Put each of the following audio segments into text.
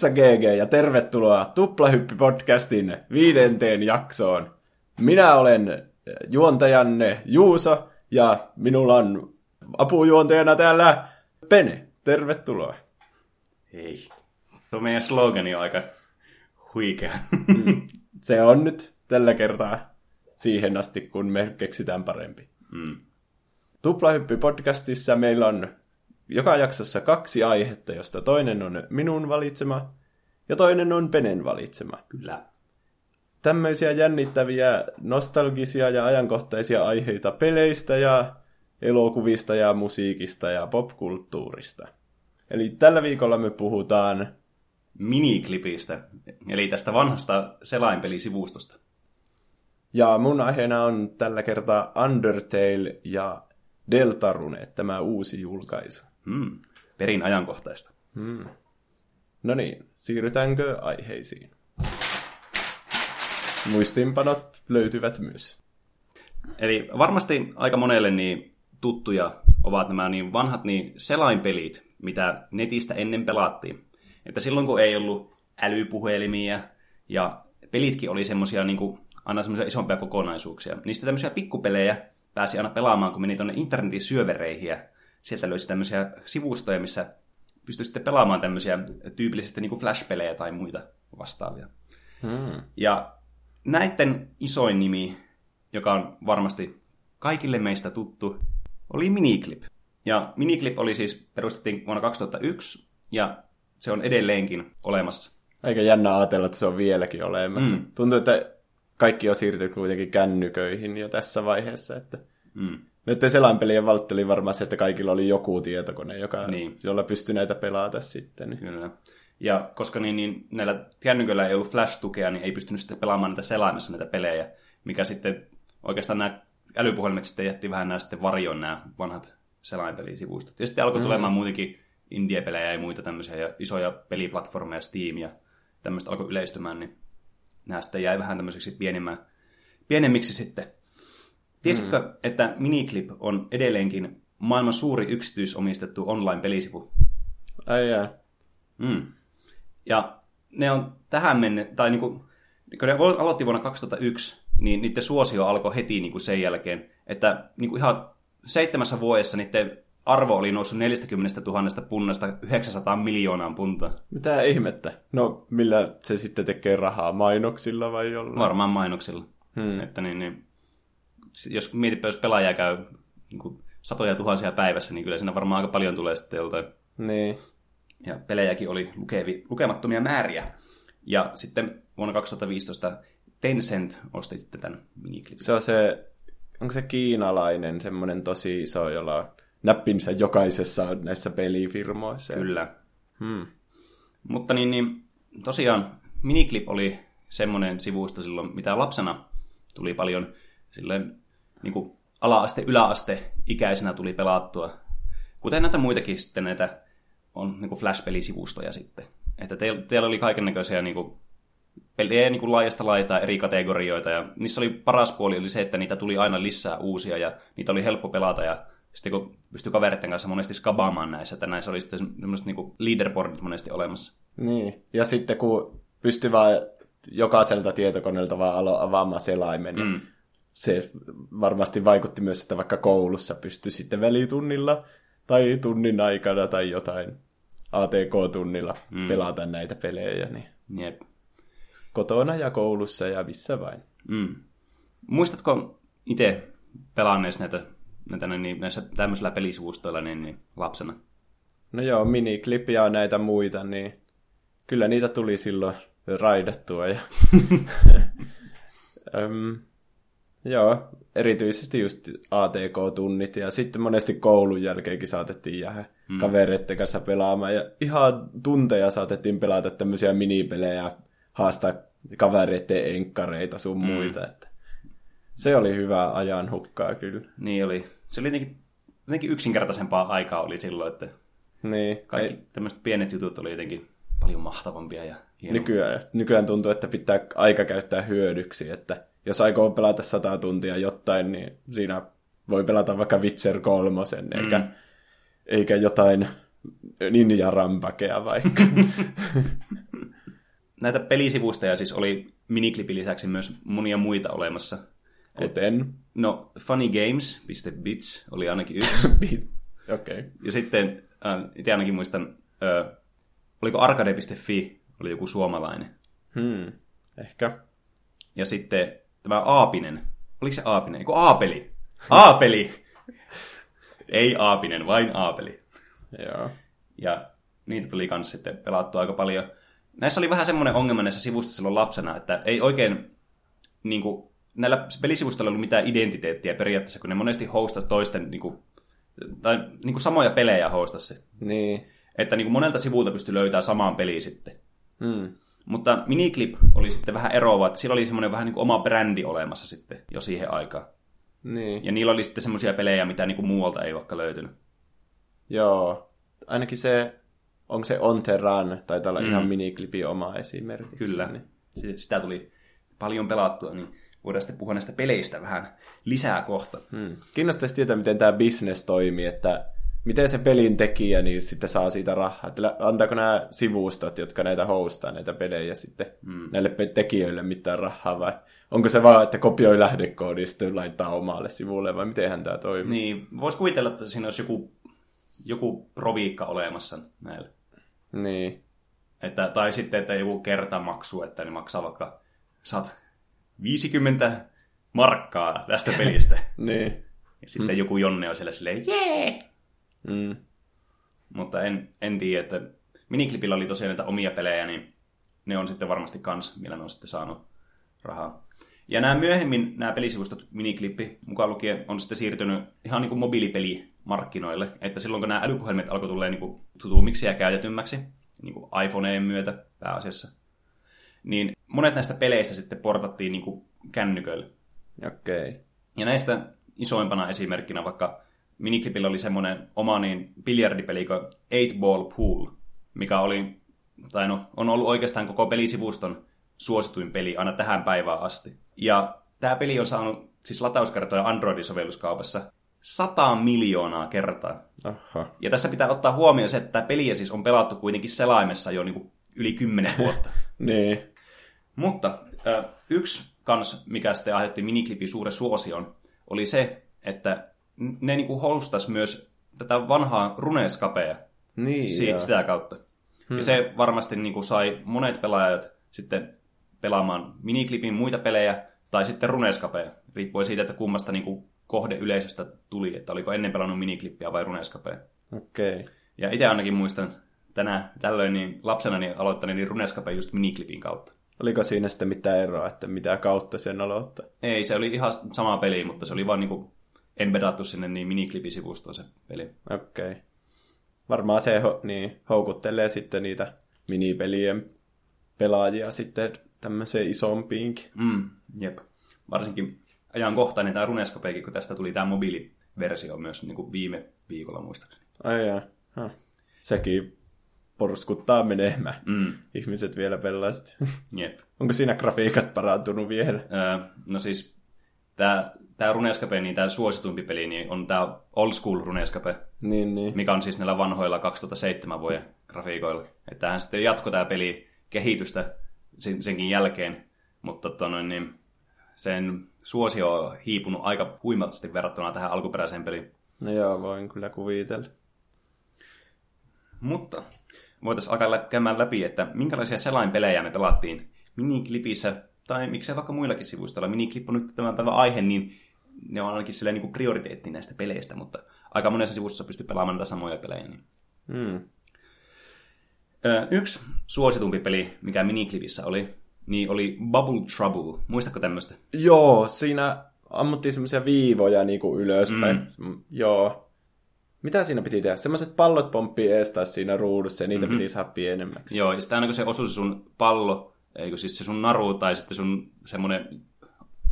Pizza GG ja tervetuloa Tuplahyppi-podcastin viidenteen jaksoon. Minä olen juontajanne Juuso ja minulla on apujuontajana täällä Pene. Tervetuloa. Hei. Tuo meidän slogani on aika huikea. Se on nyt tällä kertaa siihen asti, kun me keksitään parempi. Mm. Tuplahyppi-podcastissa meillä on joka jaksossa kaksi aihetta, josta toinen on minun valitsema ja toinen on Penen valitsema. Kyllä. Tämmöisiä jännittäviä, nostalgisia ja ajankohtaisia aiheita peleistä ja elokuvista ja musiikista ja popkulttuurista. Eli tällä viikolla me puhutaan Miniklipistä, eli tästä vanhasta selainpelisivustosta. Ja mun aiheena on tällä kertaa Undertale ja Deltarune, tämä uusi julkaisu. Mm. Perin ajankohtaista. No niin, siirrytäänkö aiheisiin? Muistinpanot löytyvät myös. Eli varmasti aika monelle niin tuttuja ovat nämä niin vanhat niin selainpelit, mitä netistä ennen pelattiin. Että silloin kun ei ollut älypuhelimia ja pelitkin oli semmosia niin kuin, aina semmoisia isompia kokonaisuuksia, niistä tämmöisiä pikkupelejä pääsi aina pelaamaan, kun meni tuonne internetin syövereihin ja sieltä löysi tämmöisiä sivustoja, missä pystyi sitten pelaamaan tämmöisiä tyypillisesti niin kuin flash-pelejä tai muita vastaavia. Hmm. Ja näiden isoin nimi, joka on varmasti kaikille meistä tuttu, oli Miniclip. Ja Miniclip oli siis, perustettiin vuonna 2001, ja se on edelleenkin olemassa. Aika jännä ajatella, että se on vieläkin olemassa. Mm. Tuntuu, että kaikki on siirtynyt kuitenkin kännyköihin jo tässä vaiheessa. Että... Mm. Nyt selainpelien valtti oli varmaan se, että kaikilla oli joku tietokone, joka, Niin. jolla pystyi näitä pelata sitten. Kyllä. Ja koska niin, niin näillä kännyköillä ei ollut flash-tukea, niin ei pystynyt sitten pelaamaan näitä selaimessa näitä pelejä, mikä sitten oikeastaan nämä älypuhelimet sitten jätti vähän nämä sitten varjon nämä vanhat selainpelisivustot. Ja sitten alkoi tulemaan muutenkin indie-pelejä ja muita tämmöisiä ja isoja peliplatformeja, Steam ja tämmöistä alkoi yleistymään, niin nämä sitten jäi vähän tämmöiseksi pienemmiksi sitten. Tiesitkö, mm. että Miniclip on edelleenkin maailman suuri yksityisomistettu online-pelisivu? Ai jää. Mm. Ja ne on tähän mennessä, tai niinku, kun ne aloitti vuonna 2001, niin niiden suosio alkoi heti niinku sen jälkeen, että niinku ihan seitsemässä vuodessa niiden arvo oli noussut 40 000 punnasta 900 miljoonaan puntaan. Mitä ihmettä? No, millä se sitten tekee rahaa? Mainoksilla vai jollain? Varmaan mainoksilla. Hmm. Että niin, niin, jos mietitpä, jos pelaaja käy niin satoja tuhansia päivässä, niin kyllä siinä varmaan aika paljon tulee sitten joltain. Niin. Ja pelejäkin oli lukevi, lukemattomia määriä. Ja sitten vuonna 2015 Tencent osti sitten tämän miniklipin. Se on se, onko se kiinalainen semmoinen tosi iso, jolla on näppinsä jokaisessa näissä pelifirmoissa? Kyllä. Hmm. Mutta niin, niin tosiaan Miniclip oli semmoinen sivusto silloin, mitä lapsena tuli paljon silleen niin kuin ala-aste, yläaste ikäisenä tuli pelattua. Kuten näitä muitakin sitten näitä on niin kuin Flash-pelisivustoja sitten. Että teillä, teillä oli kaiken näköisiä niin kuin, pelejä niin kuin laajasta laitaa eri kategorioita. Ja niissä oli paras puoli oli se, että niitä tuli aina lisää uusia ja niitä oli helppo pelata. Ja sitten kun pystyi kavereiden kanssa monesti skabaamaan näissä, että näissä oli sitten semmoiset niin leaderboardit monesti olemassa. Niin. Ja sitten kun pystyi vaan jokaiselta tietokoneelta vaan alo- avaamaan selaimen, niin Mm. Se varmasti vaikutti myös, että vaikka koulussa pystyi sitten välitunnilla tai tunnin aikana tai jotain ATK-tunnilla mm. pelata näitä pelejä, niin Jep. kotona ja koulussa ja missä vain. Mm. Muistatko itse pelanneessa näitä, näitä niin, näissä tämmöisillä pelisivustoilla niin, niin, lapsena? No joo, miniklip ja näitä muita, niin kyllä niitä tuli silloin raidattua. Ja... joo, erityisesti just ATK-tunnit ja sitten monesti koulun jälkeenkin saatettiin jäädä mm. kavereiden kanssa pelaamaan ja ihan tunteja saatettiin pelata tämmöisiä minipelejä, haastaa kavereiden enkkareita sun mm. muita, että se oli hyvä ajan hukkaa kyllä. Niin oli. Se oli jotenkin, jotenkin yksinkertaisempaa aikaa oli silloin, että Niin, kaikki ei, tämmöiset pienet jutut oli jotenkin paljon mahtavampia ja hienompia. nykyään, nykyään tuntuu, että pitää aika käyttää hyödyksi, että jos aikoo pelata sata tuntia jotain, niin siinä voi pelata vaikka Witcher kolmosen, eikä, eikä jotain ninja rampakea vaikka. Näitä pelisivustoja siis oli miniklipin lisäksi myös monia muita olemassa. Kuten? No, funnygames.bits oli ainakin yksi. Okei. Okay. Ja sitten, äh, itse ainakin muistan, äh, oliko arcade.fi, oli joku suomalainen. Hmm. Ehkä. Ja sitten tämä Aapinen. Oliko se Aapinen? Eiku Aapeli. Aapeli! Ei Aapinen, vain Aapeli. Joo. Ja niitä tuli myös sitten pelattua aika paljon. Näissä oli vähän semmoinen ongelma näissä sivustoissa silloin lapsena, että ei oikein niin kuin, näillä pelisivustoilla ollut mitään identiteettiä periaatteessa, kun ne monesti hostasi toisten, niin kuin, tai niin kuin samoja pelejä hostasi. Niin. Että niin kuin monelta sivulta pystyi löytämään samaan peliin sitten. Hmm. Mutta Miniclip oli sitten vähän eroava, että sillä oli semmoinen vähän niin kuin oma brändi olemassa sitten jo siihen aikaan. Niin. Ja niillä oli sitten semmoisia pelejä, mitä niin kuin muualta ei vaikka löytynyt. Joo. Ainakin se, onko se On the Run, taitaa olla mm. ihan miniklipin oma esimerkki. Kyllä. Niin. Sitä tuli paljon pelattua, niin voidaan sitten puhua näistä peleistä vähän lisää kohta. Hmm. Kiinnostaisi tietää, miten tämä business toimii, että miten se pelin tekijä niin sitten saa siitä rahaa. Että antaako nämä sivustot, jotka näitä hostaa, näitä pelejä sitten hmm. näille tekijöille mitään rahaa vai onko se vaan, että kopioi lähdekoodista ja laittaa omalle sivulle vai mitenhän tämä toimii? Niin, voisi kuvitella, että siinä olisi joku, joku proviikka olemassa näille. Niin. Että, tai sitten, että joku kertamaksu, että ne maksaa vaikka, saat 50 markkaa tästä pelistä. niin. Ja sitten mm. joku Jonne on siellä silleen, jee! Mm. Mutta en, en tiedä, että Miniklipillä oli tosiaan näitä omia pelejä, niin ne on sitten varmasti kans, millä ne on sitten saanut rahaa. Ja nämä myöhemmin, nämä pelisivustot, miniklippi mukaan lukien, on sitten siirtynyt ihan niin kuin mobiilipelimarkkinoille. Että silloin kun nämä älypuhelimet alkoi tulla niin tutummiksi ja käytetymmäksi, niin kuin iPhoneen myötä pääasiassa, niin monet näistä peleistä sitten portattiin niin kuin kännyköille. Okei. Okay. Ja näistä isoimpana esimerkkinä vaikka Miniklipillä oli semmoinen oma niin biljardipeli kuin 8 Ball Pool, mikä oli, tai no, on ollut oikeastaan koko pelisivuston suosituin peli aina tähän päivään asti. Ja tämä peli on saanut siis latauskertoja Androidin sovelluskaupassa 100 miljoonaa kertaa. Aha. Ja tässä pitää ottaa huomioon se, että tämä peliä siis on pelattu kuitenkin selaimessa jo niin yli 10 vuotta. niin. Mutta äh, yksi kans, mikä sitten aiheutti miniklipin suuren suosion, oli se, että ne niin kuin hostas myös tätä vanhaa runescapea niin, si- sitä kautta. Hmm. Ja se varmasti niin kuin sai monet pelaajat sitten pelaamaan miniklipin muita pelejä tai sitten runescapea, riippuen siitä, että kummasta niin kuin kohdeyleisöstä tuli, että oliko ennen pelannut miniklippiä vai runescapea. Okei. Okay. Ja itse ainakin muistan tänä, tällöin niin lapsena niin aloittanut niin runescapea just miniklipin kautta. Oliko siinä sitten mitään eroa, että mitä kautta sen aloittaa? Ei, se oli ihan sama peli, mutta se oli vaan niin kuin embedattu sinne niin miniklipisivustoon se peli. Okei. Okay. Varmaan se niin, houkuttelee sitten niitä minipelien pelaajia sitten tämmöiseen isompiinkin. Mm, jep. Varsinkin ajankohtainen tämä Runescapekin, kun tästä tuli tämä mobiiliversio myös niin kuin viime viikolla muistaakseni. Ai jaa. Huh. Sekin porskuttaa menemään. Mm. Ihmiset vielä pelaa sitä. Jep. Onko siinä grafiikat parantunut vielä? Öö, no siis tämä tämä Runescape, niin tämä suositumpi peli, niin on tämä Old School Runescape, niin, niin. mikä on siis näillä vanhoilla 2007 vuoden grafiikoilla. Että tähän sitten jatko tämä peli kehitystä sen, senkin jälkeen, mutta tonoin, niin sen suosio on hiipunut aika huimasti verrattuna tähän alkuperäiseen peliin. No joo, voin kyllä kuvitella. Mutta voitaisiin alkaa käymään läpi, että minkälaisia selainpelejä me pelattiin miniklipissä, tai miksei vaikka muillakin sivustoilla. Miniklip on nyt tämän päivän aihe, niin ne on ainakin silleen niin prioriteetti näistä peleistä, mutta aika monessa sivustossa pystyy pelaamaan näitä samoja pelejä. Niin. Hmm. Yksi suositumpi peli, mikä miniklipissä oli, niin oli Bubble Trouble. Muistatko tämmöistä? Joo, siinä ammuttiin semmoisia viivoja niin kuin ylöspäin. Mm. Joo. Mitä siinä piti tehdä? Semmoiset pallot pomppii estää siinä ruudussa ja niitä mm-hmm. piti saada pienemmäksi. Joo, ja sitten aina kun se osui sun pallo, eikö siis se sun naru tai sitten sun semmoinen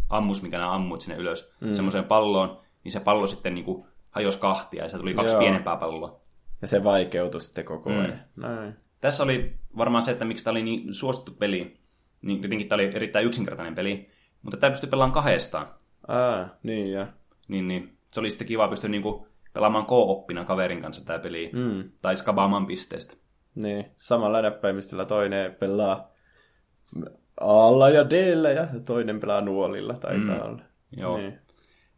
ammus, mikä nämä ammut sinne ylös, mm. semmoiseen palloon, niin se pallo sitten niin kuin hajosi kahtia ja se tuli kaksi Joo. pienempää palloa. Ja se vaikeutui sitten koko ajan. Mm. Näin. Tässä oli varmaan se, että miksi tämä oli niin suosittu peli. Niin jotenkin tämä oli erittäin yksinkertainen peli, mutta tämä pystyi pelaamaan kahdestaan. Aa, niin ja. Niin, niin. Se oli sitten kiva pystyä niinku pelaamaan co-oppina kaverin kanssa tämä peli, Mm. tai skabaamaan pisteestä. Niin, samalla näppäimistöllä toinen pelaa alla ja d ja toinen pelaa nuolilla taitaa mm. olla. Joo. Niin.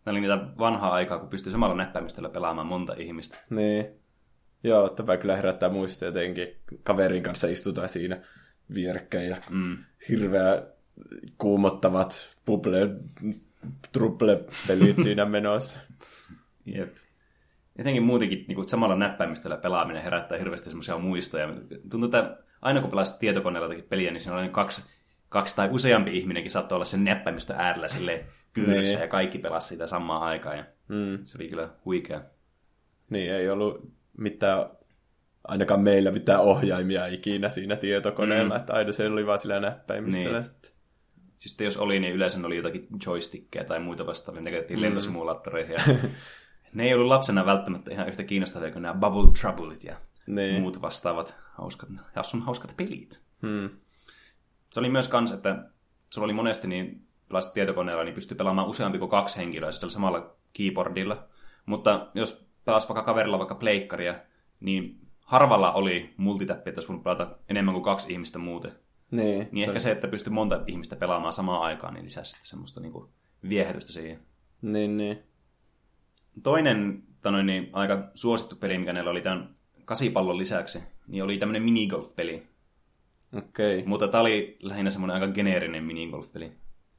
Nämä oli niitä vanhaa aikaa, kun pystyi samalla näppäimistöllä pelaamaan monta ihmistä. niin. Joo, tämä kyllä herättää muistia jotenkin. Kaverin kanssa istutaan siinä vierekkäin ja Mm. hirveä kuumottavat buble, truple-pelit siinä menossa. Jep. Jotenkin muutenkin niin kuin samalla näppäimistöllä pelaaminen herättää hirveästi semmoisia muistoja. Tuntuu, että aina kun pelasit tietokoneella jotakin peliä, niin siinä on kaksi, kaksi tai useampi ihminenkin saattoi olla sen näppäimistön äärellä sille kyyryssä Niin. ja kaikki pelasi sitä samaan aikaan. Ja Mm. se oli kyllä huikea. Niin, ei ollut mitään, ainakaan meillä mitään ohjaimia ikinä siinä tietokoneella, mm. että aina se oli vaan sillä näppäimistöllä Niin. sitten. Siis jos oli, niin yleensä ne oli jotakin joystickkejä tai muita vastaavia, mitä käytettiin mm. lentosimulaattoreihin. Ja ne ei ollut lapsena välttämättä ihan yhtä kiinnostavia kuin nämä Bubble Troublet ja Niin. muut vastaavat hauskat, hassun hauskat pelit. Hmm. Se oli myös kans, että sulla oli monesti niin pelasit tietokoneella, niin pystyi pelaamaan useampi kuin kaksi henkilöä sillä samalla keyboardilla. Mutta jos pelas vaikka kaverilla vaikka pleikkaria, niin harvalla oli multitappi, että voinut pelata enemmän kuin kaksi ihmistä muuten. Niin, Niin ehkä se, että pystyy monta ihmistä pelaamaan samaan aikaan, niin lisäsi sitten semmoista niinku viehätystä siihen. Niin, niin. Toinen tanoin, niin, aika suosittu peli, mikä näillä oli tämän kasipallon lisäksi, niin oli tämmöinen minigolf-peli. Okei. Okay. Mutta tämä oli lähinnä semmoinen aika geneerinen minigolf-peli.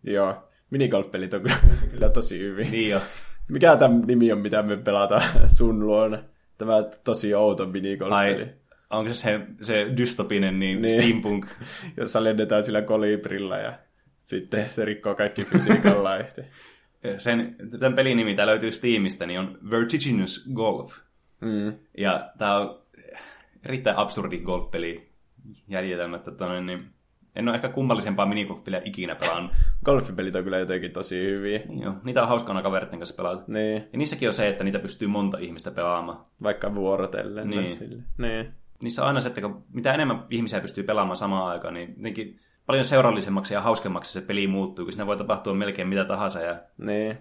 Joo. Minigolf-pelit on kyllä, kyllä tosi hyvin. Niin jo. Mikä tämä nimi on, mitä me pelataan sun luona? Tämä tosi outo minigolf-peli. Ai, onko se se, se dystopinen niin, Niin. niin. steampunk? Jossa lennetään sillä kolibrilla ja sitten se rikkoo kaikki fysiikan laihti. Sen, tämän pelin nimi, tämä löytyy Steamista, niin on Vertiginous Golf. Mm. Ja tämä on erittäin absurdi golfpeli jäljitelmättä. Tonne, niin en ole ehkä kummallisempaa minigolfpeliä ikinä pelannut. Golfipelit on kyllä jotenkin tosi hyviä. Niin Joo, niitä on hauskana kaveritten kanssa pelata. Niin, Ja niissäkin on se, että niitä pystyy monta ihmistä pelaamaan. vaikka vuorotellen. tai Niin. Sille. Niin. Niissä on aina se, että mitä enemmän ihmisiä pystyy pelaamaan samaan aikaan, niin jotenkin paljon seurallisemmaksi ja hauskemmaksi se peli muuttuu, kun siinä voi tapahtua melkein mitä tahansa. Ja Niin.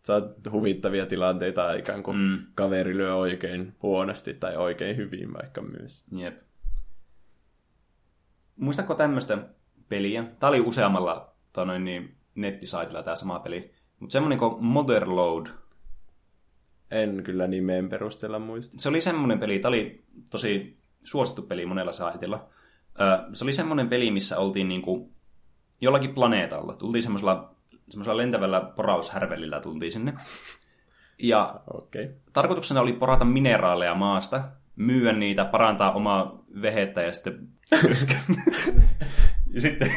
Saat huvittavia tilanteita aikaan, kun. Mm. kaveri lyö oikein huonosti tai oikein hyvin vaikka myös. Jep. Muistatko tämmöistä peliä? Tämä oli useammalla tai noin, niin, nettisaitilla tämä sama peli. Mutta semmoinen kuin Motherload. En kyllä nimeen perusteella muista. Se oli semmoinen peli, tämä oli tosi suosittu peli monella saitilla. Se oli semmoinen peli, missä oltiin niinku jollakin planeetalla. Tultiin semmoisella, semmoisella lentävällä poraushärvelillä tultiin sinne. Ja. Okay. tarkoituksena oli porata mineraaleja maasta, myyä niitä, parantaa omaa vehettä ja sitten, ja sitten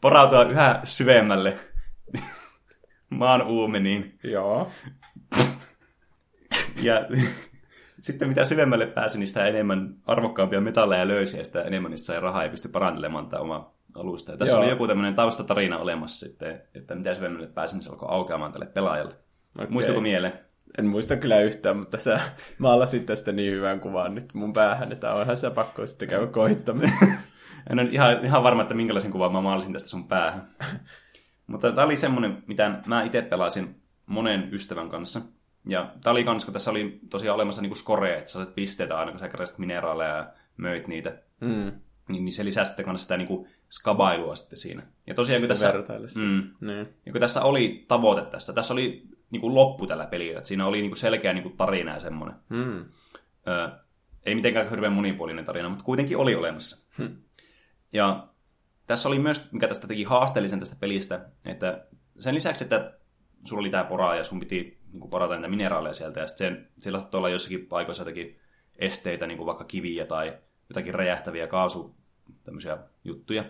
porautua yhä syvemmälle maan uumeniin. Joo. Ja sitten mitä syvemmälle pääsi, niin sitä enemmän arvokkaampia metalleja löysi ja sitä enemmän niistä sai rahaa ja pystyi parantelemaan tätä omaa alusta. Ja tässä Joo. oli joku tämmöinen taustatarina olemassa sitten, että mitä syvemmälle pääsi, niin se alkoi aukeamaan tälle pelaajalle. Okei. Muistuuko mieleen? En muista kyllä yhtään, mutta sä maalasit tästä niin hyvän kuvan nyt mun päähän, että onhan se pakko sitten käydä koittamaan. En ole ihan, ihan varma, että minkälaisen kuvan mä maalisin tästä sun päähän. Mutta tämä oli semmoinen, mitä mä itse pelasin monen ystävän kanssa. Ja tämä oli kans, kun tässä oli tosiaan olemassa niinku scoreja, että sä sait pisteitä aina, kun sä keräsit mineraaleja ja möit niitä. Mm. Niin, niin se lisäsi sitten kans sitä niinku skabailua sitten siinä. Ja tosiaan kun tässä, mm, Niin. ja kun tässä oli tavoite tässä, tässä oli niinku loppu tällä pelillä. Että siinä oli niinku selkeä niinku tarina ja semmoinen. Mm. Ö, ei mitenkään hirveän monipuolinen tarina, mutta kuitenkin oli olemassa. Hmm. Ja tässä oli myös, mikä tästä teki haasteellisen tästä pelistä, että sen lisäksi, että sulla oli tämä pora ja sun piti niin porata niitä mineraaleja sieltä, ja sitten sen, siellä saattoi olla jossakin paikoissa jotakin esteitä, niin kuin vaikka kiviä tai jotakin räjähtäviä kaasu tämmöisiä juttuja,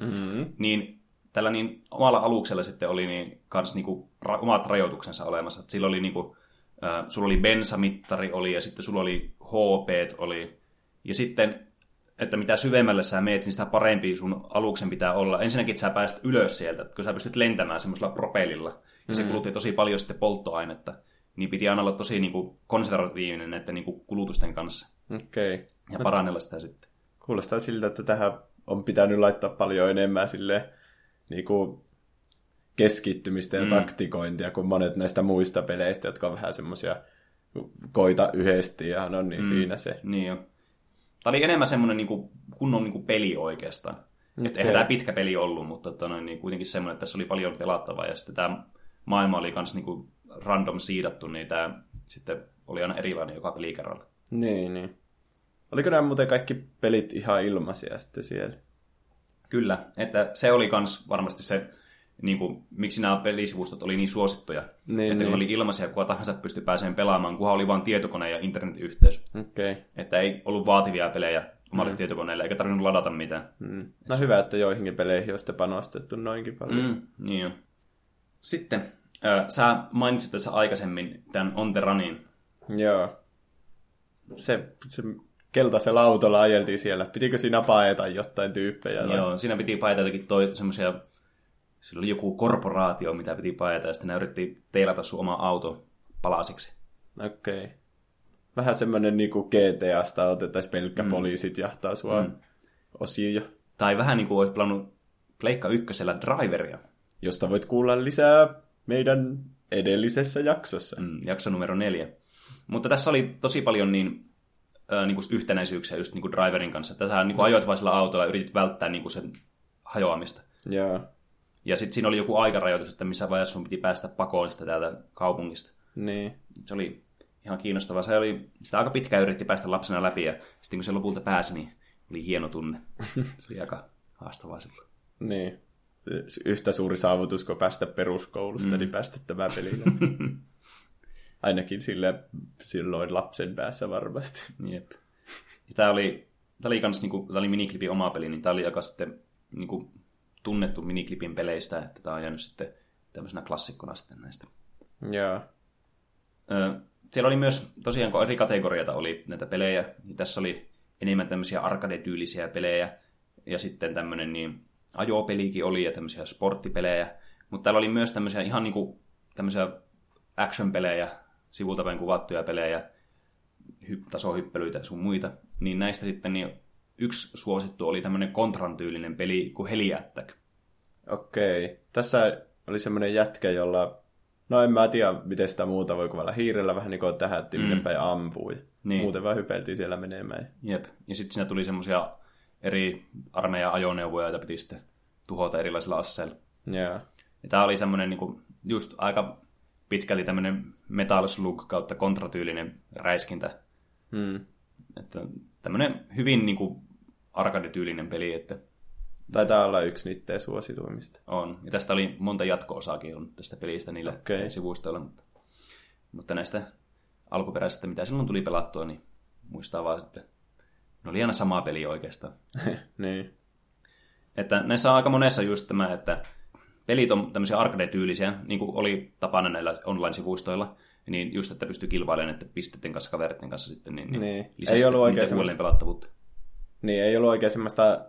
Mm-hmm. niin tällä niin omalla aluksella sitten oli niin kans niinku ra- omat rajoituksensa olemassa. Et sillä oli niinku, äh, sulla oli bensamittari oli ja sitten sulla oli HP oli. Ja sitten, että mitä syvemmälle sä meet, niin sitä parempi sun aluksen pitää olla. Ensinnäkin, että sä pääset ylös sieltä, kun sä pystyt lentämään semmoisella propellilla. Ja se kulutti tosi paljon sitten polttoainetta. Niin piti aina olla tosi niinku konservatiivinen näiden niinku kulutusten kanssa. Okei. Okay. Ja parannella sitä sitten. Kuulostaa siltä, että tähän on pitänyt laittaa paljon enemmän sille niinku keskittymistä ja mm. taktikointia kuin monet näistä muista peleistä, jotka on vähän semmoisia koita yhdesti ja no niin, mm. siinä se. Niin jo. Tämä oli enemmän semmoinen niin kuin, kunnon niin kuin peli oikeastaan. Okay. Et eihän tämä pitkä peli ollut, mutta tota, noin, niin kuitenkin semmoinen, että tässä oli paljon pelattavaa. Ja sitten tämä maailma oli myös niin kuin random siidattu, niin tämä sitten oli aina erilainen joka pelikerralla. Niin, niin. Oliko nämä muuten kaikki pelit ihan ilmaisia sitten siellä? Kyllä, että se oli myös varmasti se, niin kuin, miksi nämä pelisivustot oli niin suosittuja. Niin, että niin. oli ilmaisia, kuka tahansa pystyi pääsemään pelaamaan, kunhan oli vain tietokone ja internetyhteys. Okay. Että ei ollut vaativia pelejä omalle mm. tietokoneelle, eikä tarvinnut ladata mitään. Mm. No hyvä, että joihinkin peleihin on sitten panostettu noinkin paljon. Mm, niin jo. Sitten, äh, sä mainitsit tässä aikaisemmin tämän On the Runin. Joo. Se, se keltaisella autolla ajeltiin siellä. Pitikö siinä paeta jotain tyyppejä? Tai? Joo, siinä piti paeta jotenkin toi, semmoisia, sillä oli joku korporaatio, mitä piti paeta, ja sitten ne yritti teilata sun oma auto palasiksi. Okei. Okay. Vähän semmoinen niin kuin GTA-sta otettaisiin pelkkä mm. poliisit jahtaa sua mm. osiin Tai vähän niin kuin olisi pelannut Pleikka ykkösellä Driveria. Josta voit kuulla lisää meidän edellisessä jaksossa. Mm, jakso numero neljä. Mutta tässä oli tosi paljon niin ää, niin kuin yhtenäisyyksiä just niin kuin driverin kanssa. Tässä niin kuin ajoit vain sillä autolla ja yritit välttää niin kuin sen hajoamista. Yeah. Ja sitten siinä oli joku aikarajoitus, että missä vaiheessa sun piti päästä pakoon sitä täältä kaupungista. Niin. Se oli ihan kiinnostavaa. Se oli, sitä aika pitkään yritti päästä lapsena läpi ja sitten kun se lopulta pääsi, niin oli hieno tunne. Se oli aika haastavaa silloin. Niin. Yhtä suuri saavutus kuin päästä peruskoulusta, mm. niin päästä tämä pelille. Ainakin sille, silloin lapsen päässä varmasti. Jep. Ja tämä oli, tämä oli, kans, niinku, tämä oli miniklipin oma peli, niin tämä oli aika sitten niinku, tunnettu miniklipin peleistä, että tämä on jäänyt sitten tämmöisenä klassikkona sitten näistä. Joo. Ö, siellä oli myös, tosiaan kun eri kategorioita oli näitä pelejä, niin tässä oli enemmän tämmöisiä arcade-tyylisiä pelejä, ja sitten tämmöinen niin ajopelikin oli, ja tämmöisiä sporttipelejä, mutta täällä oli myös tämmöisiä ihan niinku tämmöisiä action-pelejä, sivulta päin kuvattuja pelejä, hy- tasohyppelyitä ja sun muita, niin näistä sitten niin yksi suosittu oli tämmöinen kontran-tyylinen peli kuin Heli Attack. Okei. Tässä oli semmoinen jätkä, jolla... No en mä tiedä, miten sitä muuta voi kuvalla hiirellä, vähän niin kuin tähätti, mm. päin ampui. Niin. Muuten vaan hypeltiin siellä menemään. Jep. Ja sitten siinä tuli semmoisia eri armeijan ajoneuvoja, joita piti sitten tuhota erilaisilla asseilla. Yeah. Ja tämä oli semmoinen niin kuin, just aika pitkälti tämmöinen Metal Slug kautta kontratyylinen räiskintä. Hmm. Että tämmöinen hyvin niin kuin arcade-tyylinen peli, että Taitaa olla yksi niiden suosituimmista. On. Ja tästä oli monta jatko-osaakin on tästä pelistä niillä okay. sivustoilla, mutta, mutta näistä alkuperäisistä, mitä silloin tuli pelattua, niin muistaa vaan, että ne oli aina sama peli oikeastaan. niin. Että näissä on aika monessa just tämä, että pelit on tämmöisiä arcade-tyylisiä, niin kuin oli tapana näillä online-sivustoilla, niin just, että pystyy kilpailemaan että pisteiden kanssa, kavereiden kanssa sitten, niin, niin, niin. ei ollut oikein semmoista... pelattavuutta. Niin, ei ollut oikein semmoista